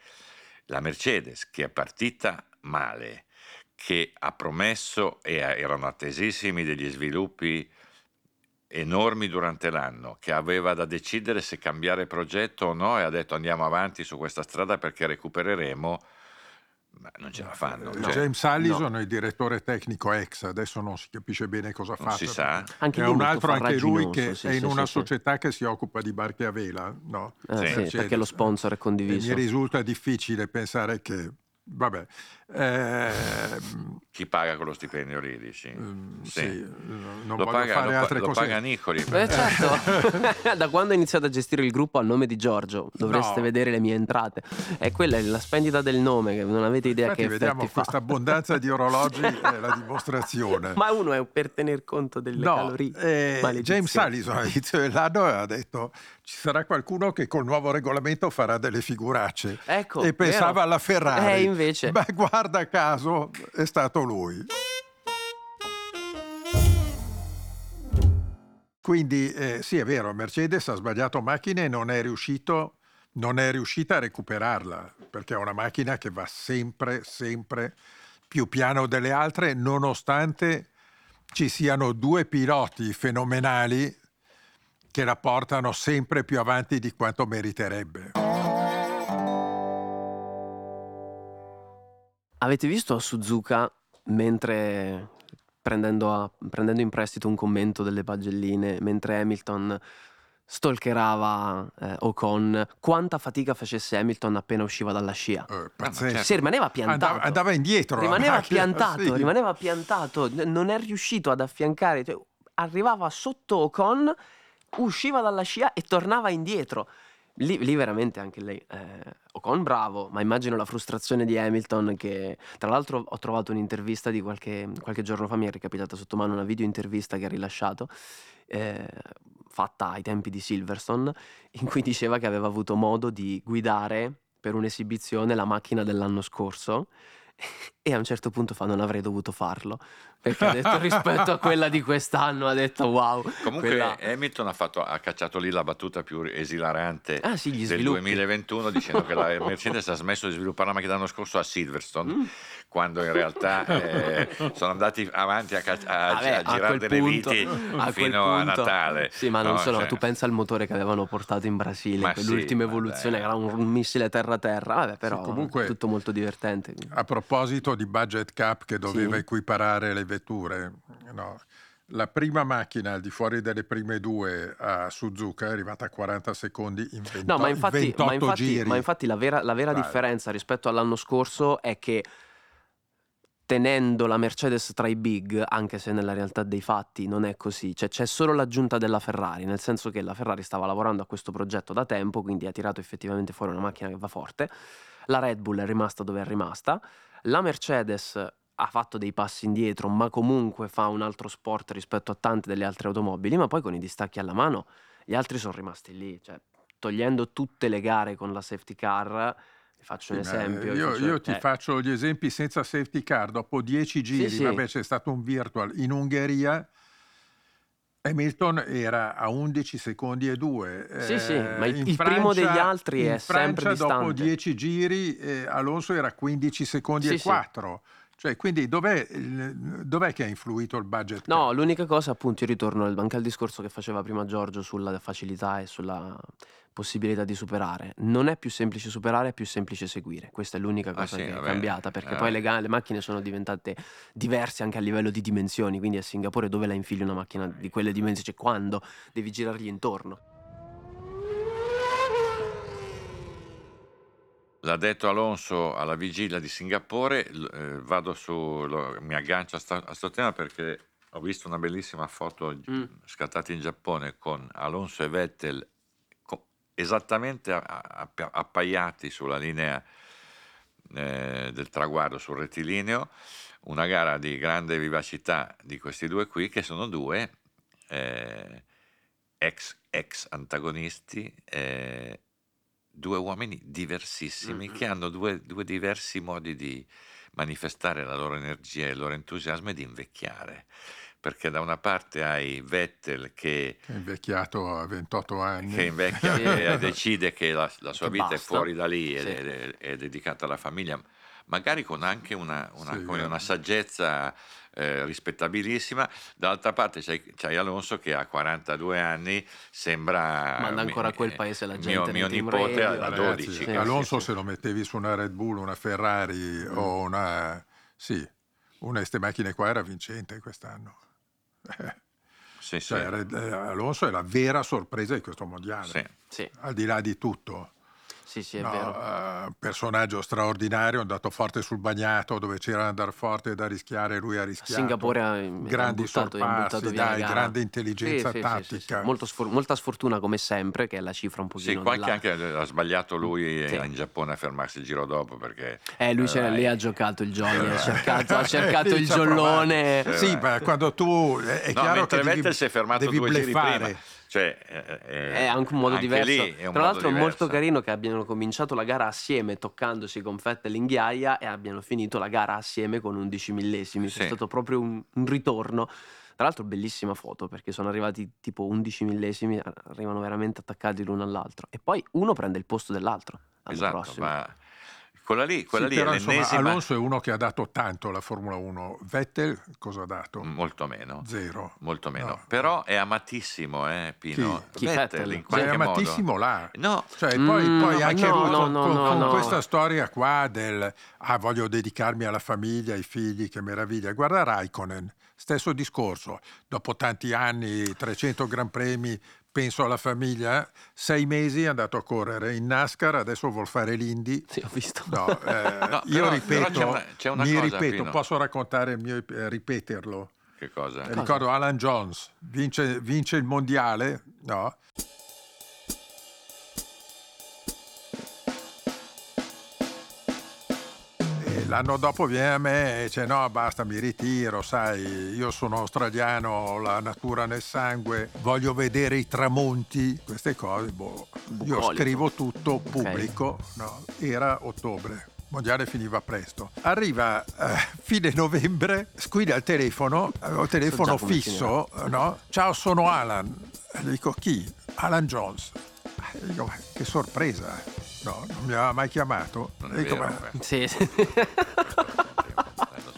la Mercedes che è partita male, che ha promesso e erano attesissimi degli sviluppi enormi durante l'anno, che aveva da decidere se cambiare progetto o no e ha detto andiamo avanti su questa strada perché recupereremo, ma non ce la fanno. Cioè, James Allison è il direttore tecnico ex, adesso non si capisce bene cosa Non fa. si sa. Anche è lui un altro anche lui che sì, è in sì, una sì, sì. società che si occupa di barche a vela, no? Eh, Sì. sì, Mercedes. perché lo sponsor è E condiviso. mi risulta difficile pensare che... Vabbè, ehm, Chi paga quello stipendio lì, dici? mm, Sì. sì, non Lo paga, fare lo altre lo cose. paga Nicoli. Eh, certo, da quando ho iniziato a gestire il gruppo a nome di Giorgio dovreste No. vedere le mie entrate. E quella è la spendita del nome, che non avete idea Infatti che vediamo effetti fa. questa abbondanza di orologi è la dimostrazione. Ma uno è per tener conto delle No, calorie. eh. James Allison all'inizio dell'anno aveva detto ci sarà qualcuno che col nuovo regolamento farà delle figuracce Ecco, e pensava vero. alla Ferrari. Eh, invece. Ma guarda caso è stato lui. Quindi eh, sì, è vero, Mercedes ha sbagliato macchine e non è riuscito non è riuscita a recuperarla, perché è una macchina che va sempre, sempre più piano delle altre, nonostante ci siano due piloti fenomenali che la portano sempre più avanti di quanto meriterebbe. Avete visto Suzuka mentre prendendo, a- prendendo in prestito un commento delle pagelline, mentre Hamilton stalkerava eh, Ocon, quanta fatica facesse Hamilton appena usciva dalla scia. Eh, pazzesco. Sì, rimaneva piantato. Andava, andava indietro. rimaneva macchina, piantato, sì. rimaneva piantato, n- non è riuscito ad affiancare, cioè, arrivava sotto Ocon, usciva dalla scia e tornava indietro. Lì, lì veramente anche lei, eh, Ocon bravo, ma immagino la frustrazione di Hamilton che tra l'altro ho trovato un'intervista di qualche, qualche giorno fa, mi è recapitata sotto mano una video intervista che ha rilasciato, eh, fatta ai tempi di Silverstone, in cui diceva che aveva avuto modo di guidare per un'esibizione la macchina dell'anno scorso e a un certo punto fa non avrei dovuto farlo perché ha detto rispetto a quella di quest'anno ha detto wow Comunque quella- Hamilton ha, fatto- ha cacciato lì la battuta più esilarante ah sì del sviluppi. 2021 dicendo che la Mercedes ha smesso di sviluppare la macchina l'anno scorso a Silverstone. Mm. Quando in realtà eh, sono andati avanti a, cac- a- Vabbè, a a girare quel delle punto- viti a fino a Natale Sì, ma non no? solo, Cioè, tu pensa al motore che avevano portato in Brasile, Ma quell'ultima sì, evoluzione era un, missile terra-terra, vabbè però comunque- tutto molto divertente. A proposito di budget cap che doveva Sì. equiparare le vetture, no, la prima macchina al di fuori delle prime due a Suzuka è arrivata a 40 secondi in 20 No, ma infatti, 28 ma infatti- giri. ma infatti la vera, la vera differenza rispetto all'anno scorso è che tenendo la Mercedes tra i big, anche se nella realtà dei fatti non è così, cioè c'è solo l'aggiunta della Ferrari, nel senso che la Ferrari stava lavorando a questo progetto da tempo, quindi ha tirato effettivamente fuori una macchina che va forte, la Red Bull è rimasta dove è rimasta, la Mercedes ha fatto dei passi indietro, ma comunque fa un altro sport rispetto a tante delle altre automobili, ma poi con i distacchi alla mano gli altri sono rimasti lì, cioè togliendo tutte le gare con la safety car, faccio un Sì, ma esempio. vi Io, faccio- io ti eh, faccio gli esempi senza safety car. Dopo 10 giri, sì. vabbè, c'è stato un virtual in Ungheria. Hamilton era a 11 secondi e 2. Sì, sì, ma il- il primo degli altri è in sempre Francia, dopo distante. 10 giri, eh, Alonso era a 15 secondi Sì, e sì. 4. Cioè, quindi dov'è, dov'è che ha influito il budget? No, cap? l'unica cosa, appunto, io ritorno anche al discorso che faceva prima Giorgio sulla facilità e sulla possibilità di superare. Non è più semplice superare, è più semplice seguire. Questa è l'unica Ah, cosa sì, che è vabbè. cambiata, perché Eh. poi le, le macchine sono diventate diverse anche a livello di dimensioni, quindi a Singapore dove la infili una macchina di quelle dimensioni? Cioè quando devi girargli intorno? L'ha detto Alonso alla vigilia di Singapore, eh, vado su, lo- mi aggancio a, sta- a sto tema perché ho visto una bellissima foto Mm. scattata in Giappone con Alonso e Vettel co- esattamente a- a- appa- appaiati sulla linea eh, del traguardo, sul rettilineo, una gara di grande vivacità di questi due qui che sono due eh, ex, ex antagonisti. eh, due uomini diversissimi Mhm. che hanno due, due diversi modi di manifestare la loro energia e il loro entusiasmo e di invecchiare. Perché da una parte hai Vettel che, È invecchiato a 28 anni. che invecchia Sì. e decide che la, la sua Che vita è basta. fuori da lì ed Sì. è, è- è dedicata alla famiglia, magari con anche una, una- Sì, come eh. una saggezza eh, rispettabilissima. Dall'altra parte c'hai, c'hai Alonso che a 42 anni sembra... Manda ancora a mi- quel paese la mio- gente Mio, team nipote a Ragazzi, 12. Sì, Alonso sì, sì. se lo mettevi su una Red Bull, una Ferrari o una... Sì, una di queste macchine qua era vincente quest'anno. Sì, sì. cioè, eh, Alonso è la vera sorpresa di questo mondiale. Sì. Sì, Al di là di tutto. Sì, sì, è No, vero. eh, personaggio straordinario, è andato forte sul bagnato, dove c'era da andare forte e da rischiare, lui ha rischiato. Singapore ha- grandi buttato- sorpassi, dai, grande intelligenza Sì, sì, sì, sì, sì. tattica. Molto sfor- molta sfortuna come sempre, che è la cifra un Sì, pochino qualche della- anche ha sbagliato lui Sì. in Giappone a fermarsi il giro dopo perché Eh, lui c'era Eh, lì, ha giocato il Johnny, ha Eh, cercato, ha cercato Lì il provato. giollone. Eh, Sì, ma quando tu è, no, chiaro che devi, si è fermato devi due giri prima cioè eh, eh, È anche un modo anche diverso. Tra l'altro è molto carino che abbiano cominciato la gara assieme toccandosi con Vettel in ghiaia e abbiano finito la gara assieme con 11 millesimi. Sì. È stato proprio un, un ritorno. Tra l'altro bellissima foto perché sono arrivati tipo 11 millesimi, arrivano veramente attaccati l'uno all'altro. E poi uno prende il posto dell'altro esatto prossimo. ma quella lì, quella Sì, lì però, è insomma, l'ennesima Alonso è uno che ha dato tanto alla Formula 1. Vettel cosa ha dato? molto meno Zero. molto meno No. però è amatissimo eh, Pino Chi? Chi, Vettel Vettel? in Ma è qualche modo amatissimo là. no Cioè, Mm, poi, poi no, anche no, lui no, con, no, con- no, con no. questa storia qua del ah, voglio dedicarmi alla famiglia, ai figli, che meraviglia. Guarda Raikkonen, stesso discorso. Dopo tanti anni, 300 Gran Premi, penso alla famiglia, sei mesi è andato a correre in NASCAR, adesso vuol fare l'Indy. Sì, ho visto. No, eh, No, io però- ripeto, però c'è una- c'è una mi cosa, ripeto, Pino. posso raccontare il mio, eh, ripeterlo. Che cosa? Eh, Ricordo Alan Jones, vince, vince il mondiale, no? L'anno dopo viene a me e dice no basta mi ritiro, sai, io sono australiano, ho la natura nel sangue, voglio vedere i tramonti, queste cose, boh. io Bucolico. scrivo tutto, pubblico, no? era ottobre. Il mondiale finiva presto. Arriva eh, fine novembre, squilla il telefono, avevo il telefono fisso, no? Ciao, sono Alan. Dico chi? Alan Jones. Dico, "Ma che sorpresa. No, non mi aveva mai chiamato. Non è dico, vero, "Ma-. Sì, sì.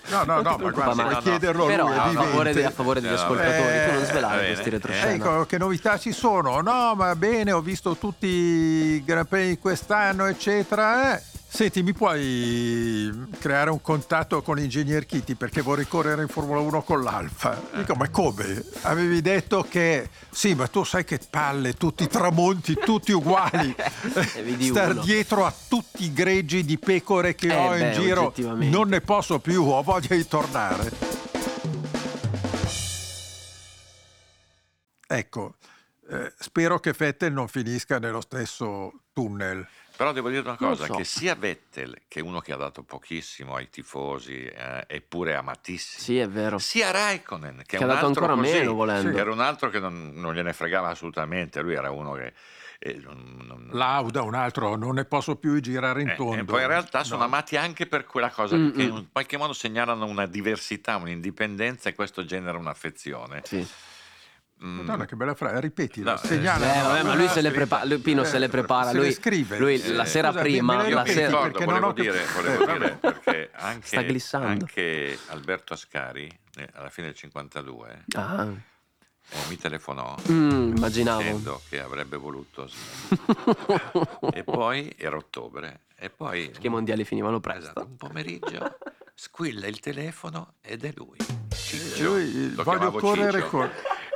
No, no, no, ma guarda, ma- no, no. chiederlo a Però lui, è a favore, de- a favore degli Eh, ascoltatori, tu non eh, svelare questi retroscena. Ecco, che novità ci sono? No, ma bene, ho visto tutti i Gran Premi di quest'anno, eccetera. eh. Senti, mi puoi creare un contatto con l'ingegner Kitty perché vorrei correre in Formula 1 con l'Alfa? Dico, ma come? Avevi detto che sì, ma tu sai che palle, tutti tramonti, tutti uguali. Star uno. dietro a tutti i greggi di pecore che Eh, ho in beh, giro, oggettivamente. non ne posso più, ho voglia di tornare. Ecco, eh, spero che Vettel non finisca nello stesso tunnel. Però devo dire una cosa, so. che sia Vettel, che è uno che ha dato pochissimo ai tifosi, eh, eppure amatissimo, Sì, è vero. sia Raikkonen, che, Che è ha un dato altro ancora così, meno, volendo. che era un altro che non, non gliene fregava assolutamente, lui era uno che... eh, non- non- Lauda, un altro, non ne posso più girare in eh, tondo. e poi in realtà sono No. amati anche per quella cosa Mm, che mm. in qualche modo segnalano una diversità, un'indipendenza e questo genera un'affezione. Sì. Mm, Madonna, che bella frase, ripetila, No, segnala. Eh, vabbè, ma lui se le prepara, lui- Pino se le prepara, se le lui, scrive. lui Eh, la sera scusa, prima, le la ripeti, sera, ricordo, perché non volevo ho cap- dire, volevo Eh, dire perché anche, Sta glissando. anche Alberto Ascari, eh, alla fine del 52, Ah, eh, mi telefonò mm, immaginavo. dicendo che avrebbe voluto e poi era ottobre e poi Perché i mondiali finivano esatto, presto. un pomeriggio squilla il telefono ed è lui Ciccio Lui, Lo voglio correre Ciccio. con-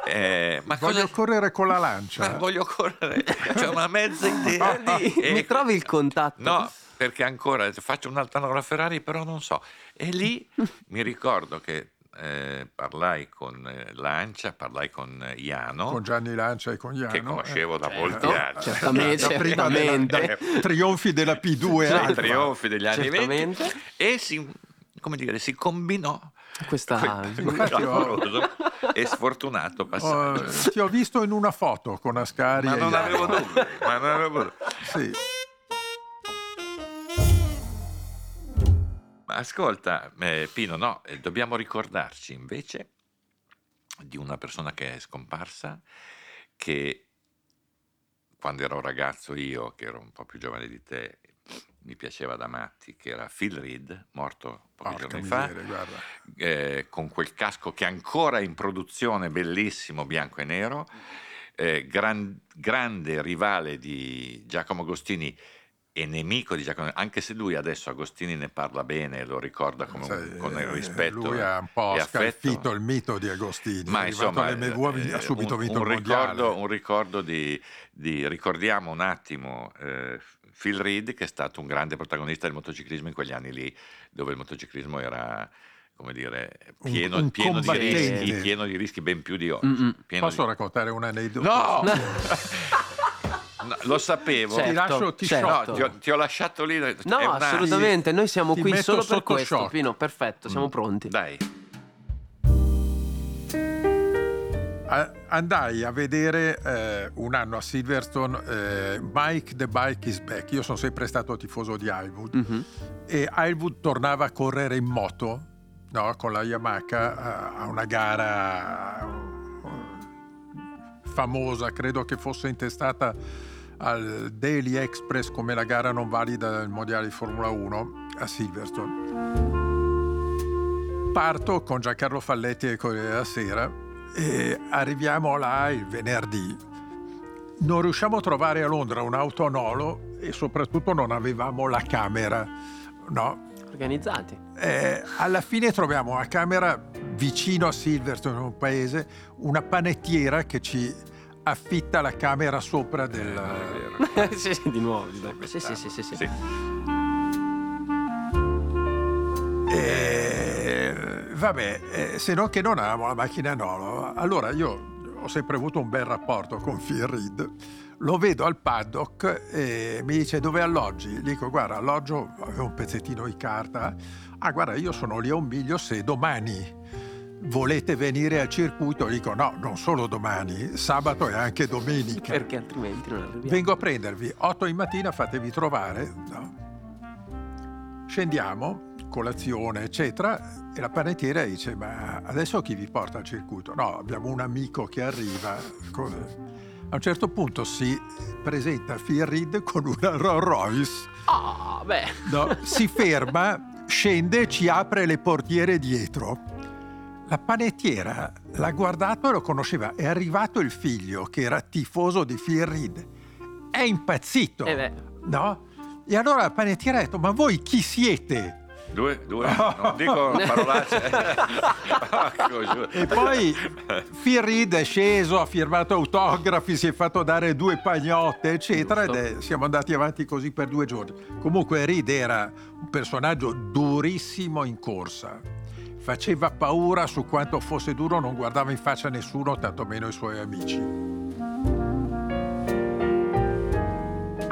Eh, ma Voglio cosa correre con la ma lancia. voglio correre c'è una mezza idea Guardi, E- mi trovi il contatto? No, perché ancora faccio un'altra alla Ferrari, però non so. E lì mi ricordo che eh, parlai con eh, Lancia, parlai con eh, Iano, Con Gianni Lancia e con Iano. che conoscevo da eh, molti eh, anni. Certamente, da prima della- certamente. dai trionfi della P2 Dai Alfa. trionfi degli anni Certamente. 20 e si, come dire, si combinò Questa... e sfortunato passaggio. Oh, ti ho visto in una foto con Ascari ma non avevo dubbi, ma non avevo dubbi. Sì. Ma ascolta, eh, Pino, no, eh, dobbiamo ricordarci invece di una persona che è scomparsa, che quando ero ragazzo io, che ero un po' più giovane di te, mi piaceva da matti, che era Phil Reed, morto pochi Porca giorni fa, miseria, guarda. eh, con quel casco che è ancora in produzione, bellissimo, bianco e nero, eh, gran- grande rivale di Giacomo Agostini e nemico di Giacomo, anche se lui adesso Agostini ne parla bene lo ricorda come un- Sai, con il eh, rispetto Lui ha un po' scalfito il mito di Agostini. Ma insomma, ha eh, ha subito un, vinto un mondiale. ricordo, un ricordo di, di- ricordiamo un attimo eh, Phil Reed che è stato un grande protagonista del motociclismo in quegli anni lì, dove il motociclismo era come dire Un- pieno, un pieno di rischi, pieno di rischi ben più di oggi. Posso di- raccontare un aneddoto? No! No, lo sapevo. Certo, Ti lascio, ti certo. No, ti ho, ti ho lasciato lì. No, una- assolutamente, noi siamo ti qui solo per questo, shock. Pino, perfetto, siamo pronti. Dai, Andai a vedere eh, un anno a Silverstone eh, Mike the Bike is Back. Io sono sempre stato tifoso di Highwood Mhm. e Highwood tornava a correre in moto no, con la Yamaha a- a una gara eh, famosa, credo che fosse intestata al Daily Express come la gara non valida del mondiale di Formula 1 a Silverstone. Parto con Giancarlo Falletti e Corriere della Sera e arriviamo là il venerdì. Non riusciamo a trovare a Londra un'auto a nolo e soprattutto non avevamo la camera. No, Organizzati. eh, alla fine troviamo a camera vicino a Silverstone, un paese, una panettiera che ci affitta la camera sopra del... Sì, sì, di nuovo. Sì, sì, sì, sì, sì. Sì. Eh, vabbè, eh, se non che non amo la macchina Nolo, allora io ho sempre avuto un bel rapporto con Phil Reed. Lo vedo al paddock e mi dice dove alloggi? Dico guarda, alloggio, avevo un pezzettino di carta. Ah guarda, io sono lì a un miglio se domani volete venire al circuito. Dico no, non solo domani, sabato e anche domenica. Perché altrimenti non arriviamo. Vengo a prendervi, 8 di mattina fatevi trovare. no? Scendiamo, colazione, eccetera, e la panettiera dice: Ma adesso chi vi porta al circuito? No, abbiamo un amico che arriva. A un certo punto si presenta Phil Reed con una Rolls Royce, Ah, beh. no? si ferma, scende, ci apre le portiere dietro. La panettiera l'ha guardato e lo conosceva. È arrivato il figlio che era tifoso di Phil Reed. È impazzito. Eh. No? E allora la panettiera ha detto: Ma voi chi siete? Due, due, non dico parolacce. E poi Reed è sceso, ha firmato autografi, si è fatto dare due pagnotte, eccetera, Giusto. ed è- siamo andati avanti così per due giorni. Comunque Reed era un personaggio durissimo in corsa. Faceva paura su quanto fosse duro, non guardava in faccia nessuno, tantomeno i suoi amici.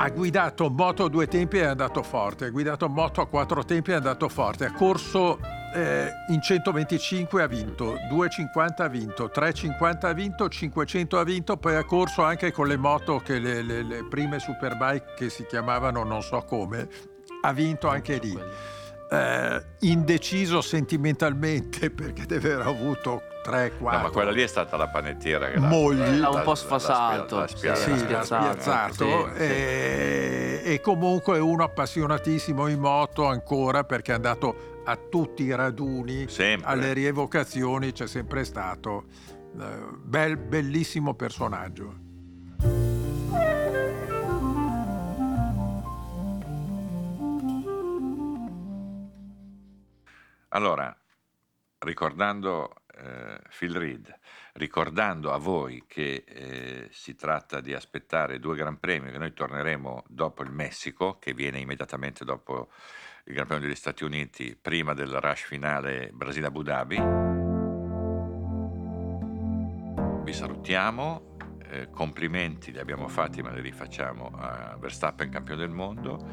Ha guidato moto a due tempi e è andato forte, ha guidato moto a quattro tempi e è andato forte, ha corso eh, in 125 ha vinto, 250 ha vinto, 350 ha vinto, 500 ha vinto, poi ha corso anche con le moto che le, le- le prime superbike che si chiamavano non so come, ha vinto anche lì. Eh, indeciso sentimentalmente perché deve aver avuto 3, 4 No, ma quella lì è stata la panettiera che Mogli. L'ha un po' sfasato, l'ha spia- l'ha sì, spiazzato. sì, Sì, sì. e, e comunque uno appassionatissimo in moto ancora perché è andato a tutti i raduni, Sempre. alle rievocazioni, c'è sempre stato. Eh, bel- bellissimo personaggio. Allora, ricordando eh, Phil Reed, ricordando a voi che eh, si tratta di aspettare due Gran Premi, che noi torneremo dopo il Messico, che viene immediatamente dopo il Gran Premio degli Stati Uniti, prima del rush finale Brasile-Abu Dhabi. Vi salutiamo, eh, complimenti li abbiamo fatti ma li rifacciamo a Verstappen campione del mondo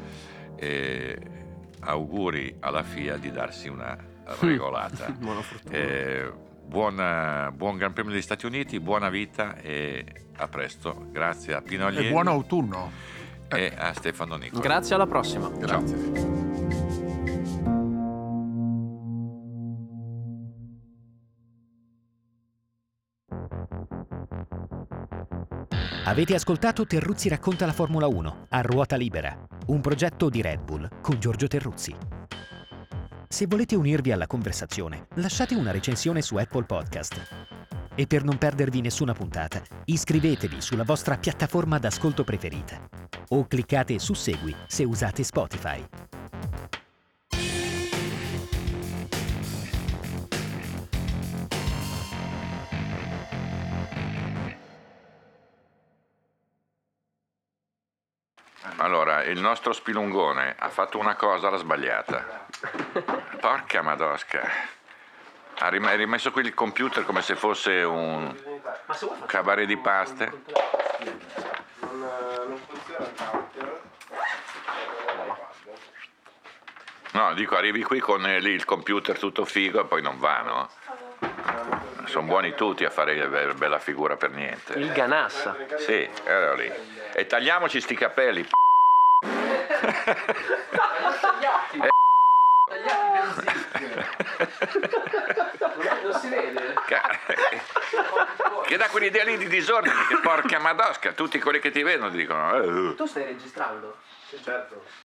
e auguri alla FIA di darsi una regolata. Buona fortuna. Eh, buona- buon Gran Premio degli Stati Uniti, buona vita e a presto. Grazie a Pino E Aglieri buon autunno. e a Stefano Nicoli. Grazie, alla prossima. Grazie. Avete ascoltato Terruzzi racconta la Formula 1 a ruota libera, un progetto di Red Bull con Giorgio Terruzzi. Se volete unirvi alla conversazione, lasciate una recensione su Apple Podcast. E per non perdervi nessuna puntata, iscrivetevi sulla vostra piattaforma d'ascolto preferita o cliccate su Segui se usate Spotify. Allora, il nostro spilungone ha fatto una cosa alla sbagliata. Porca madosca. Ha rim- ha rimesso qui il computer come se fosse un cabaret di paste. No, dico, arrivi qui con eh, lì il computer tutto figo e poi non va, no? Sono buoni tutti a fare be- bella figura per niente. Il Ganassa. Sì, ero lì. E tagliamoci sti capelli. p***. Non si vede? Ca- che dà quell'idea lì di disordine, che porca madosca, tutti quelli che ti vedono dicono... "Eh, Tu stai registrando? Certo.